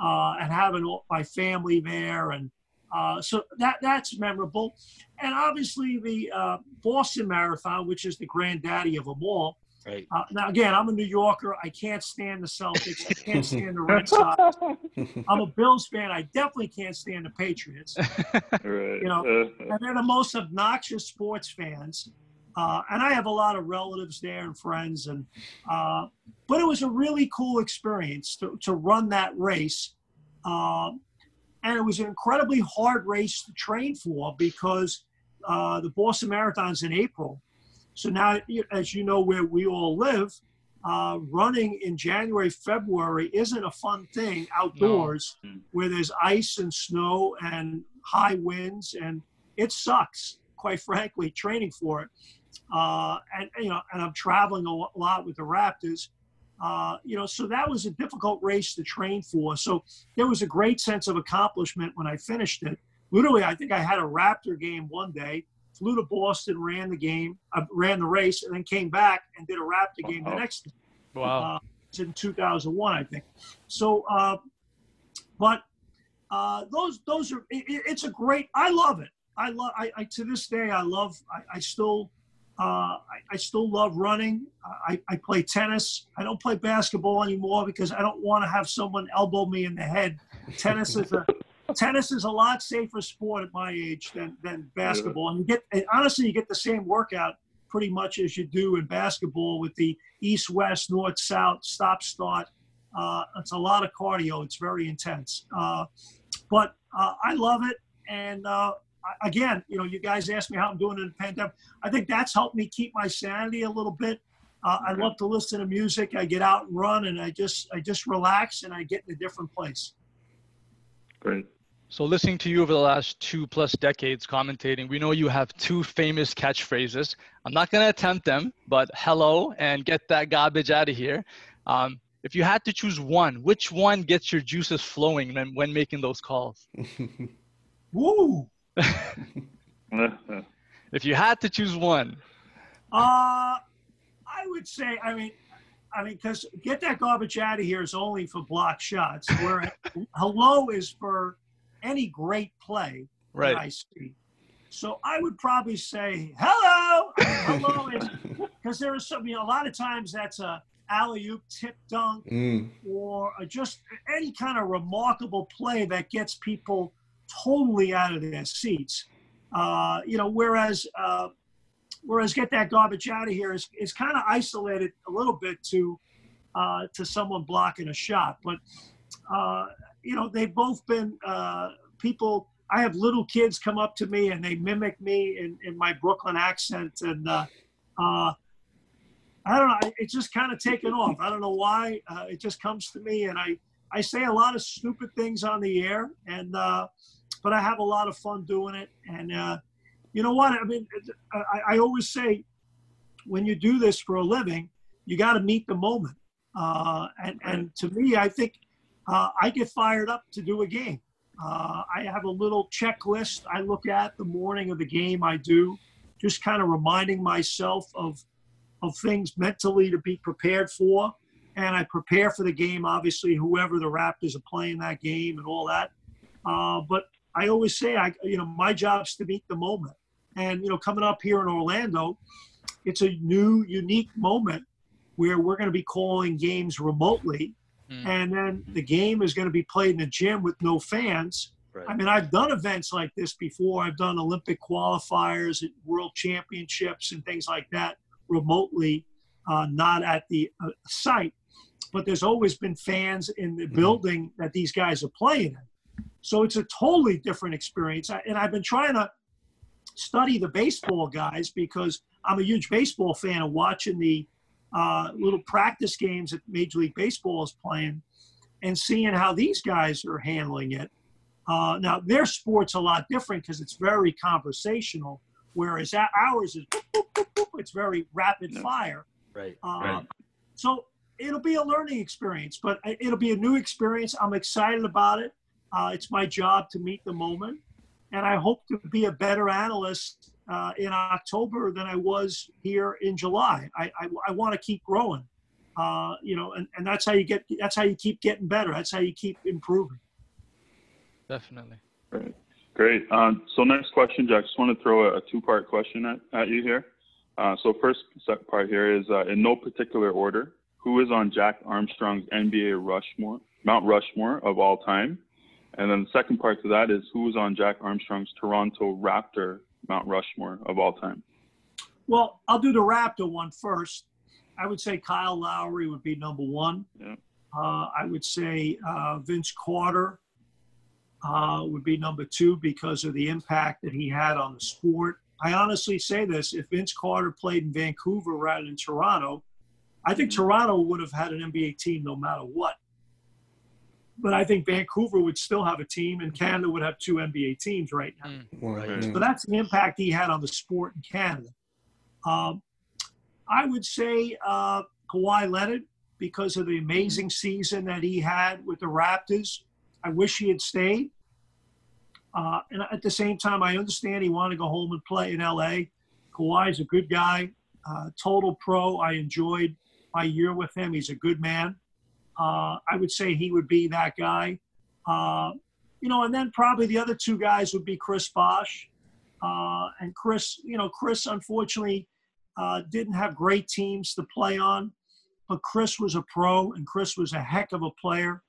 Speaker 2: uh, and having all, my family there, and uh, so that that's memorable, and obviously the uh, Boston Marathon, which is the granddaddy of them all.
Speaker 1: Right.
Speaker 2: Uh, now, again, I'm a New Yorker. I can't stand the Celtics. I can't stand the Red Sox. [LAUGHS] I'm a Bills fan. I definitely can't stand the Patriots. [LAUGHS]
Speaker 5: right.
Speaker 2: you know, And they're the most obnoxious sports fans. Uh, and I have a lot of relatives there and friends. And uh, but it was a really cool experience to, to run that race. Um, and it was an incredibly hard race to train for because uh, the Boston Marathon's in April. So now, as you know, where we all live, uh, running in January, February isn't a fun thing outdoors
Speaker 5: No.
Speaker 2: where there's ice and snow and high winds, and it sucks, quite frankly, training for it. Uh, and you know, and I'm traveling a lot with the Raptors. Uh, you know, so that was a difficult race to train for. So there was a great sense of accomplishment when I finished it. Literally, I think I had a Raptor game one day, flew to Boston, ran the game, uh, ran the race, and then came back and did a Raptor game the next
Speaker 3: Wow.
Speaker 2: uh, it's in 2001, I think. So, uh, but uh, those those are it- it's a great. I love it. I love. I, I to this day I love. I, I still. Uh, I, I still love running. I, I play tennis. I don't play basketball anymore because I don't want to have someone elbow me in the head. Tennis is a [LAUGHS] tennis is a lot safer sport at my age than than basketball. And you get and honestly, you get the same workout pretty much as you do in basketball with the east west north south stop start uh, it's a lot of cardio it's very intense uh, but uh, i love it and uh, again you know you guys asked me how i'm doing in the pandemic i think that's helped me keep my sanity a little bit uh, i love to listen to music i get out and run and i just i just relax and i get in a different place
Speaker 5: Great.
Speaker 3: So, listening to you over the last two plus decades commentating, we know you have two famous catchphrases. I'm not going to attempt them, but hello and get that garbage out of here. Um, if you had to choose one, which one gets your juices flowing when, when making those calls? [LAUGHS]
Speaker 2: Woo!
Speaker 3: If you had to choose one,
Speaker 2: Uh, I would say, I mean, I mean, because get that garbage out of here is only for block shots. Where [LAUGHS] hello is for any great play that
Speaker 3: right?
Speaker 2: I see. So I would probably say hello. Hello because [LAUGHS] there is some, you know, a lot of times that's a alley oop tip dunk
Speaker 4: Mm,
Speaker 2: or a, just any kind of remarkable play that gets people totally out of their seats. Uh, you know, whereas uh, whereas get that garbage out of here is, is kind of isolated a little bit to uh, to someone blocking a shot. But uh, you know, they've both been uh, people. I have little kids come up to me and they mimic me in, in my Brooklyn accent, and uh, uh, I don't know. It's just kind of taken off. I don't know why. It just comes to me, and I I say a lot of stupid things on the air, and uh, but I have a lot of fun doing it. And uh, you know what? I mean, I, I always say when you do this for a living, you got to meet the moment. Uh, and and to me, I think uh, I get fired up to do a game. Uh, I have a little checklist I look at the morning of the game. I do just kind of reminding myself of of things mentally to be prepared for. And I prepare for the game, obviously, whoever the Raptors are playing that game and all that. Uh, but I always say, I, you know, my job is to meet the moment. And you know, coming up here in Orlando, it's a new, unique moment where we're going to be calling games remotely,
Speaker 3: Mm.
Speaker 2: and then the game is going to be played in a gym with no fans.
Speaker 1: Right.
Speaker 2: I mean, I've done events like this before. I've done Olympic qualifiers, and World Championships, and things like that remotely, uh, not at the uh, site. But there's always been fans in the building that these guys are playing in. So it's a totally different experience. I, and I've been trying to study the baseball guys because I'm a huge baseball fan of watching the uh, little practice games that Major League Baseball is playing and seeing how these guys are handling it. Uh, now, their sport's a lot different because it's very conversational, whereas ours is boop, boop, boop, it's very rapid fire.
Speaker 1: Right.
Speaker 2: Uh,
Speaker 5: Right.
Speaker 2: So it'll be a learning experience, but it'll be a new experience. I'm excited about it. Uh, it's my job to meet the moment, and I hope to be a better analyst uh, in October than I was here in July. I, I, I want to keep growing, uh, you know, and, and that's how you get. That's how you keep getting better. That's how you keep improving.
Speaker 3: Definitely.
Speaker 5: Great. Great. Um, so next question, Jack. Just want to throw a, a two-part question at, at you here. Uh, so first part here is uh, in no particular order. Who is on Jack Armstrong's NBA Rushmore, Mount Rushmore of all time? And then the second part to that is who is on Jack Armstrong's Toronto Raptor Mount Rushmore of all time?
Speaker 2: Well, I'll do the Raptor one first. I would say Kyle Lowry would be number one.
Speaker 5: Yeah.
Speaker 2: Uh, I would say uh, Vince Carter uh, would be number two because of the impact that he had on the sport. I honestly say this if Vince Carter played in Vancouver rather than Toronto, I think Toronto would have had an NBA team no matter what. But I think Vancouver would still have a team, and Canada would have two NBA teams right now.
Speaker 4: Wow,
Speaker 1: Right.
Speaker 2: So that's the impact he had on the sport in Canada. Um, I would say uh, Kawhi Leonard because of the amazing season that he had with the Raptors. I wish he had stayed. Uh, and at the same time, I understand he wanted to go home and play in LA. Kawhi's a good guy, uh, total pro. I enjoyed my year with him. He's a good man. Uh, I would say he would be that guy. Uh, you know, and then probably the other two guys would be Chris Bosh. Uh, and Chris, you know, Chris unfortunately didn't have great teams to play on, but Chris was a pro and Chris was a heck of a player.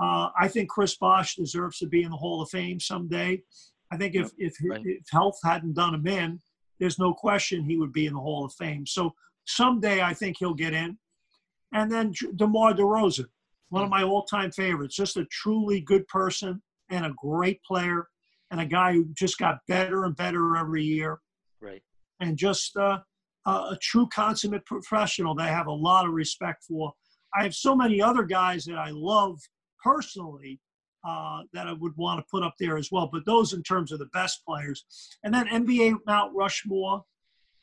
Speaker 2: Uh, I think Chris Bosh deserves to be in the Hall of Fame someday. I think if if,
Speaker 1: Right.
Speaker 2: if health hadn't done him in, there's no question he would be in the Hall of Fame. So someday I think he'll get in. And then DeMar DeRozan, one of my all-time favorites, just a truly good person and a great player and a guy who just got better and better every year
Speaker 1: Right.
Speaker 2: and just uh, a a true consummate professional that I have a lot of respect for. I have so many other guys that I love personally uh, that I would want to put up there as well, but those in terms of the best players. And then NBA Mount Rushmore,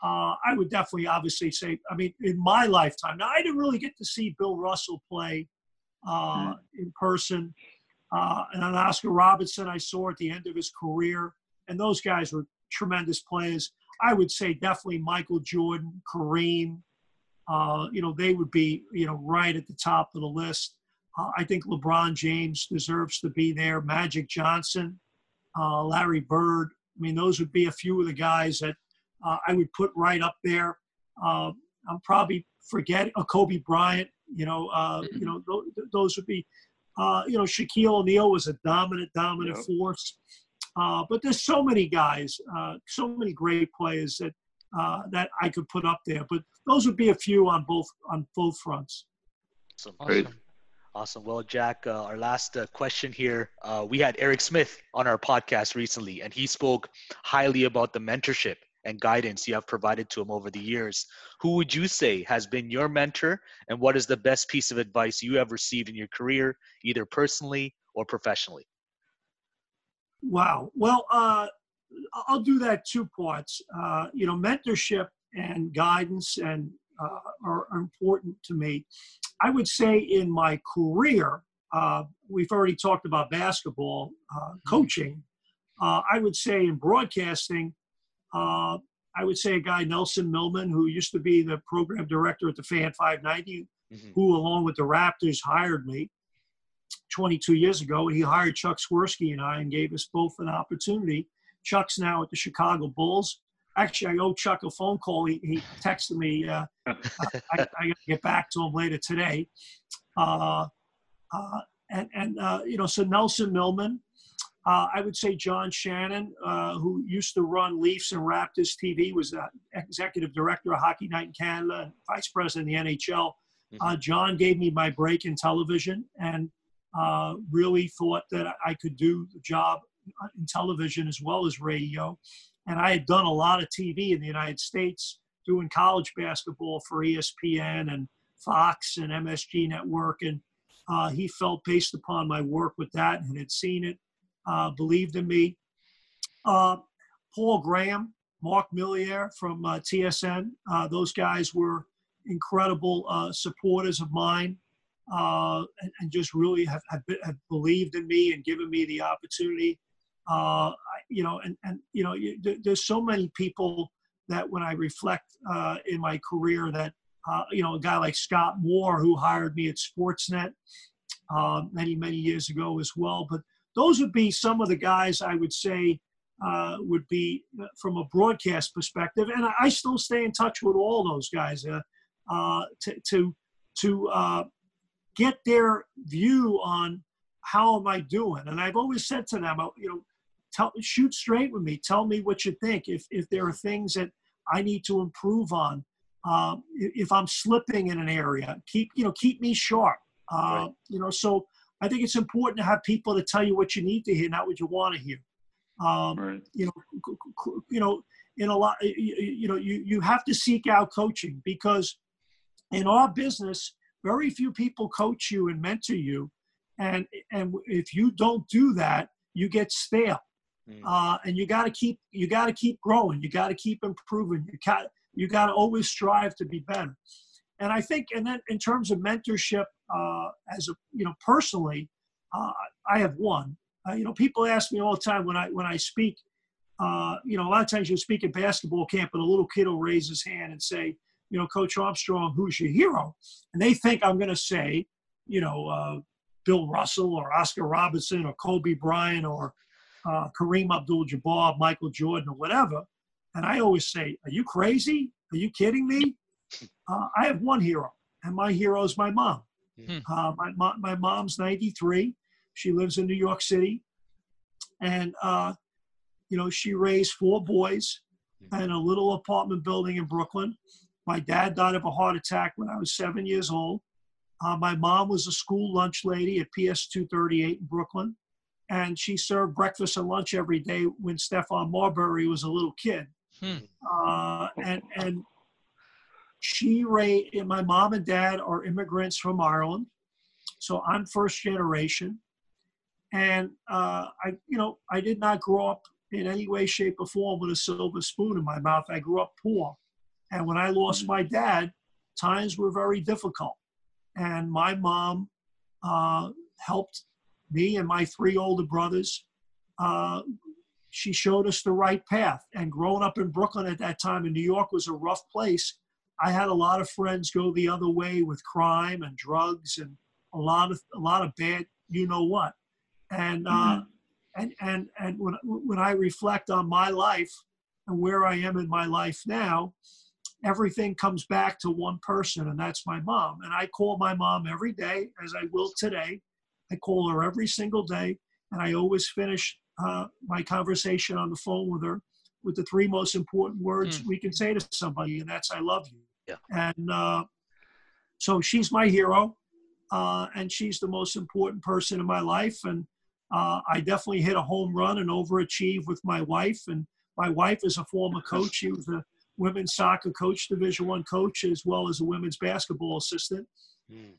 Speaker 2: uh, I would definitely obviously say, I mean, in my lifetime. Now, I didn't really get to see Bill Russell play uh, in person. Uh, and then Oscar Robertson, I saw at the end of his career. And those guys were tremendous players. I would say definitely Michael Jordan, Kareem. Uh, you know, they would be, you know, right at the top of the list. Uh, I think LeBron James deserves to be there. Magic Johnson, uh, Larry Bird. I mean, those would be a few of the guys that uh, I would put right up there. Uh, I'm probably forgetting uh, Kobe Bryant. You know, uh, you know, th- those would be. Uh, you know, Shaquille O'Neal was a dominant, dominant
Speaker 5: Yep.
Speaker 2: force. Uh, but there's so many guys, uh, so many great players that uh, that I could put up there. But those would be a few on both on both fronts.
Speaker 1: Awesome.
Speaker 5: Great.
Speaker 3: Awesome.
Speaker 1: Well, Jack, uh, our last uh, question here. Uh, we had Eric Smith on our podcast recently, and he spoke highly about the mentorship and guidance you have provided to him over the years. Who would you say has been your mentor, and what is the best piece of advice you have received in your career, either personally or professionally?
Speaker 2: Wow. Well, uh, I'll do that two parts. Uh, you know, mentorship and guidance and uh, are important to me. I would say in my career, uh, we've already talked about basketball uh, coaching. Uh, I would say in broadcasting, uh, I would say a guy Nelson Millman, who used to be the program director at the Fan 590,
Speaker 1: Mhm.
Speaker 2: who, along with the Raptors, hired me 22 years ago. He hired Chuck Swirsky and I and gave us both an opportunity. Chuck's now at the Chicago Bulls. Actually, I owe Chuck a phone call. He, he texted me. Uh, [LAUGHS] I, I got to get back to him later today. Uh, uh, and, and uh, you know, so Nelson Millman, uh, I would say John Shannon, uh, who used to run Leafs and Raptors TV, was the executive director of Hockey Night in Canada and vice president of the NHL. Uh,
Speaker 1: Mhm.
Speaker 2: John gave me my break in television and uh, really thought that I could do the job in television as well as radio. And I had done a lot of TV in the United States, doing college basketball for ESPN and Fox and MSG Network. And uh, he felt based upon my work with that and had seen it, uh, believed in me. Uh, Paul Graham, Mark Milliere from uh, TSN, uh, those guys were incredible uh, supporters of mine and, and just really have, have, be- have believed in me and given me the opportunity. Uh, you know, and, and you know, you, there's so many people that when I reflect uh, in my career that, uh, you know, a guy like Scott Moore who hired me at Sportsnet uh, many, many years ago as well. But those would be some of the guys I would say uh, would be from a broadcast perspective. And I, still stay in touch with all those guys to, to, to get their view on how am I doing. And I've always said to them, you know, tell, shoot straight with me. Tell me what you think. If, if there are things that I need to improve on, um, if, I'm slipping in an area, keep, you know, keep me sharp. Uh,
Speaker 1: Right.
Speaker 2: You know, so I think it's important to have people to tell you what you need to hear, not what you want to hear. Um,
Speaker 5: Right.
Speaker 2: you know, you know, in a lot, you, you know, you, you have to seek out coaching because in our business, very few people coach you and mentor you. And, and if you don't do that, you get stale.
Speaker 1: Mm.
Speaker 2: Uh, and you got to keep, you got to keep growing. You got to keep improving. You got, you got to always strive to be better. And I think, and then in terms of mentorship, uh, as a, you know, personally, uh, I have one. Uh, you know, people ask me all the time when I when I speak. Uh, you know, a lot of times you speak at basketball camp, and a little kid will raise his hand and say, you know, Coach Armstrong, who's your hero? And they think I'm going to say, you know, uh, Bill Russell or Oscar Robertson or Kobe Bryant or uh, Kareem Abdul-Jabbar, Michael Jordan, or whatever. And I always say, are you crazy? Are you kidding me? [LAUGHS] Uh, I have one hero, and my hero is my mom.
Speaker 3: Hmm.
Speaker 2: Uh, my, mo- my mom's 93. She lives in New York City. And, uh, you know, she raised four boys in a little apartment building in Brooklyn. My dad died of a heart attack when I was seven years old. Uh, my mom was a school lunch lady at PS 238 in Brooklyn. And she served breakfast and lunch every day when Stephon Marbury was a little kid.
Speaker 3: Hmm.
Speaker 2: Uh, and, and she raised, my mom and dad are immigrants from Ireland. So I'm first generation. And uh, I, you know, I did not grow up in any way, shape, or form with a silver spoon in my mouth. I grew up poor. And when I lost my dad, times were very difficult. And my mom uh, helped me and my three older brothers. Uh, she showed us the right path. And growing up in Brooklyn at that time in New York was a rough place. I had a lot of friends go the other way with crime and drugs and a lot of a lot of bad, you know what. And uh, and and and when when I reflect on my life and where I am in my life now, everything comes back to one person, and that's my mom. And I call my mom every day, as I will today. I call her every single day, and I always finish uh, my conversation on the phone with her with the three most important words we can say to somebody, and that's "I love you."
Speaker 1: Yeah.
Speaker 2: And uh, so she's my hero, uh, and she's the most important person in my life. And uh, I definitely hit a home run and overachieve with my wife. And my wife is a former coach. She was a women's soccer coach, Division One coach, as well as a women's basketball assistant.
Speaker 1: Mm.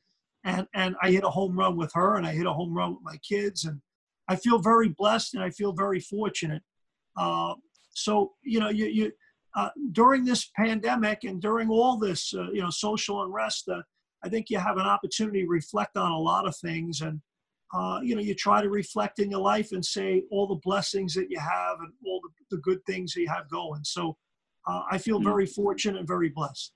Speaker 2: And and I hit a home run with her, and I hit a home run with my kids, and I feel very blessed and I feel very fortunate. Uh, so you know, you you uh, during this pandemic and during all this uh, you know social unrest, uh, I think you have an opportunity to reflect on a lot of things, and uh, you know, you try to reflect in your life and say all the blessings that you have and all the, the good things that you have going. So uh, I feel very fortunate and very blessed.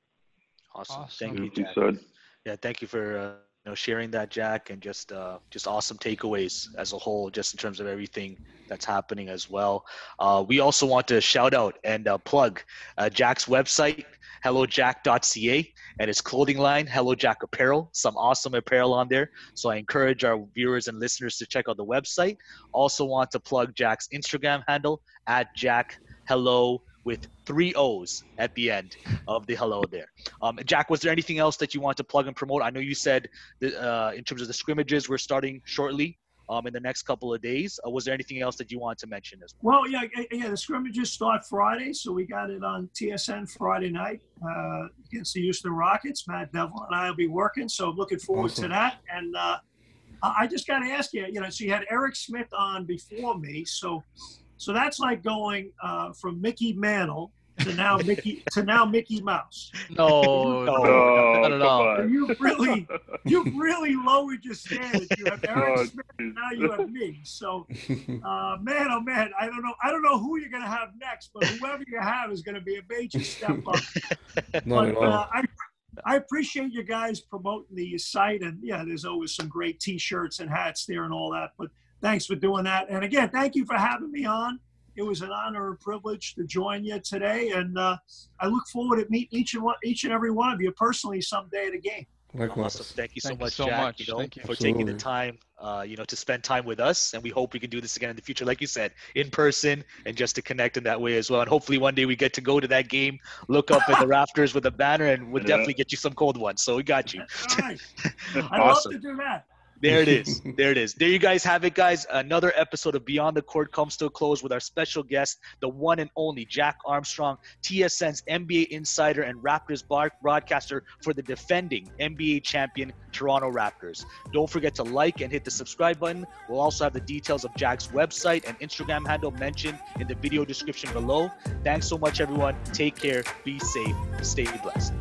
Speaker 1: Awesome.
Speaker 3: Awesome.
Speaker 1: Thank you,
Speaker 5: Beautifully
Speaker 1: Jack. Yeah, thank you for uh, you know sharing that jack and just uh, just awesome takeaways as a whole just in terms of everything that's happening as well. Uh, we also want to shout out and uh, plug uh, jack's website hellojack.ca and his clothing line hello jack apparel. Some awesome apparel on there. So i encourage our viewers and listeners to check out the website. Also want to plug jack's instagram handle at jack hello with three O's at the end of the hello there. Um, Jack, was there anything else that you want to plug and promote? I know you said that, uh, in terms of the scrimmages, we're starting shortly um, in the next couple of days. Uh, was there anything else that you want to mention as
Speaker 2: well? Well, yeah, yeah. The scrimmages start Friday, so we got it on TSN Friday night uh, against the Houston Rockets. Matt Devlin and I will be working, so looking forward awesome. to that. And uh, I just got to ask you, you know, so you had Eric Smith on before me, so so that's like going uh, from Mickey Mantle to now Mickey to now Mickey Mouse. [LAUGHS]
Speaker 3: No, no, no not at all.
Speaker 2: You really, [LAUGHS] you've really lowered your standards. You have Eric oh, Smith, and now you have me. So, uh, man, oh man, I don't know. I don't know who you're going to have next, but whoever you have is going to be a major step up. [LAUGHS]
Speaker 4: Not but, at all. Uh,
Speaker 2: I, I appreciate you guys promoting the site, and yeah, there's always some great T-shirts and hats there and all that. But thanks for doing that. And again, thank you for having me on. It was an honor and privilege to join you today, and uh, I look forward to meeting each and one, each and every one of you personally someday at a game.
Speaker 1: Likewise. Awesome. Thank you so thank much, you so Jack. Much. You know, you. for Absolutely. taking the time, uh, you know, to spend time with us, and we hope we can do this again in the future, like you said, in person, and just to connect in that way as well. And hopefully, one day we get to go to that game, look up in the [LAUGHS] rafters with a banner, and we'll yeah. definitely get you some cold ones. So we got you.
Speaker 2: All right. [LAUGHS] I'd awesome. love to do that.
Speaker 1: There it is. [LAUGHS] There it is. There you guys have it, guys. Another episode of Beyond the Court comes to a close with our special guest, the one and only Jack Armstrong, TSN's NBA insider and Raptors Bark broadcaster for the defending NBA champion Toronto Raptors. Don't forget to like and hit the subscribe button. We'll also have the details of Jack's website and Instagram handle mentioned in the video description below. Thanks so much, everyone. Take care. Be safe. Stay blessed.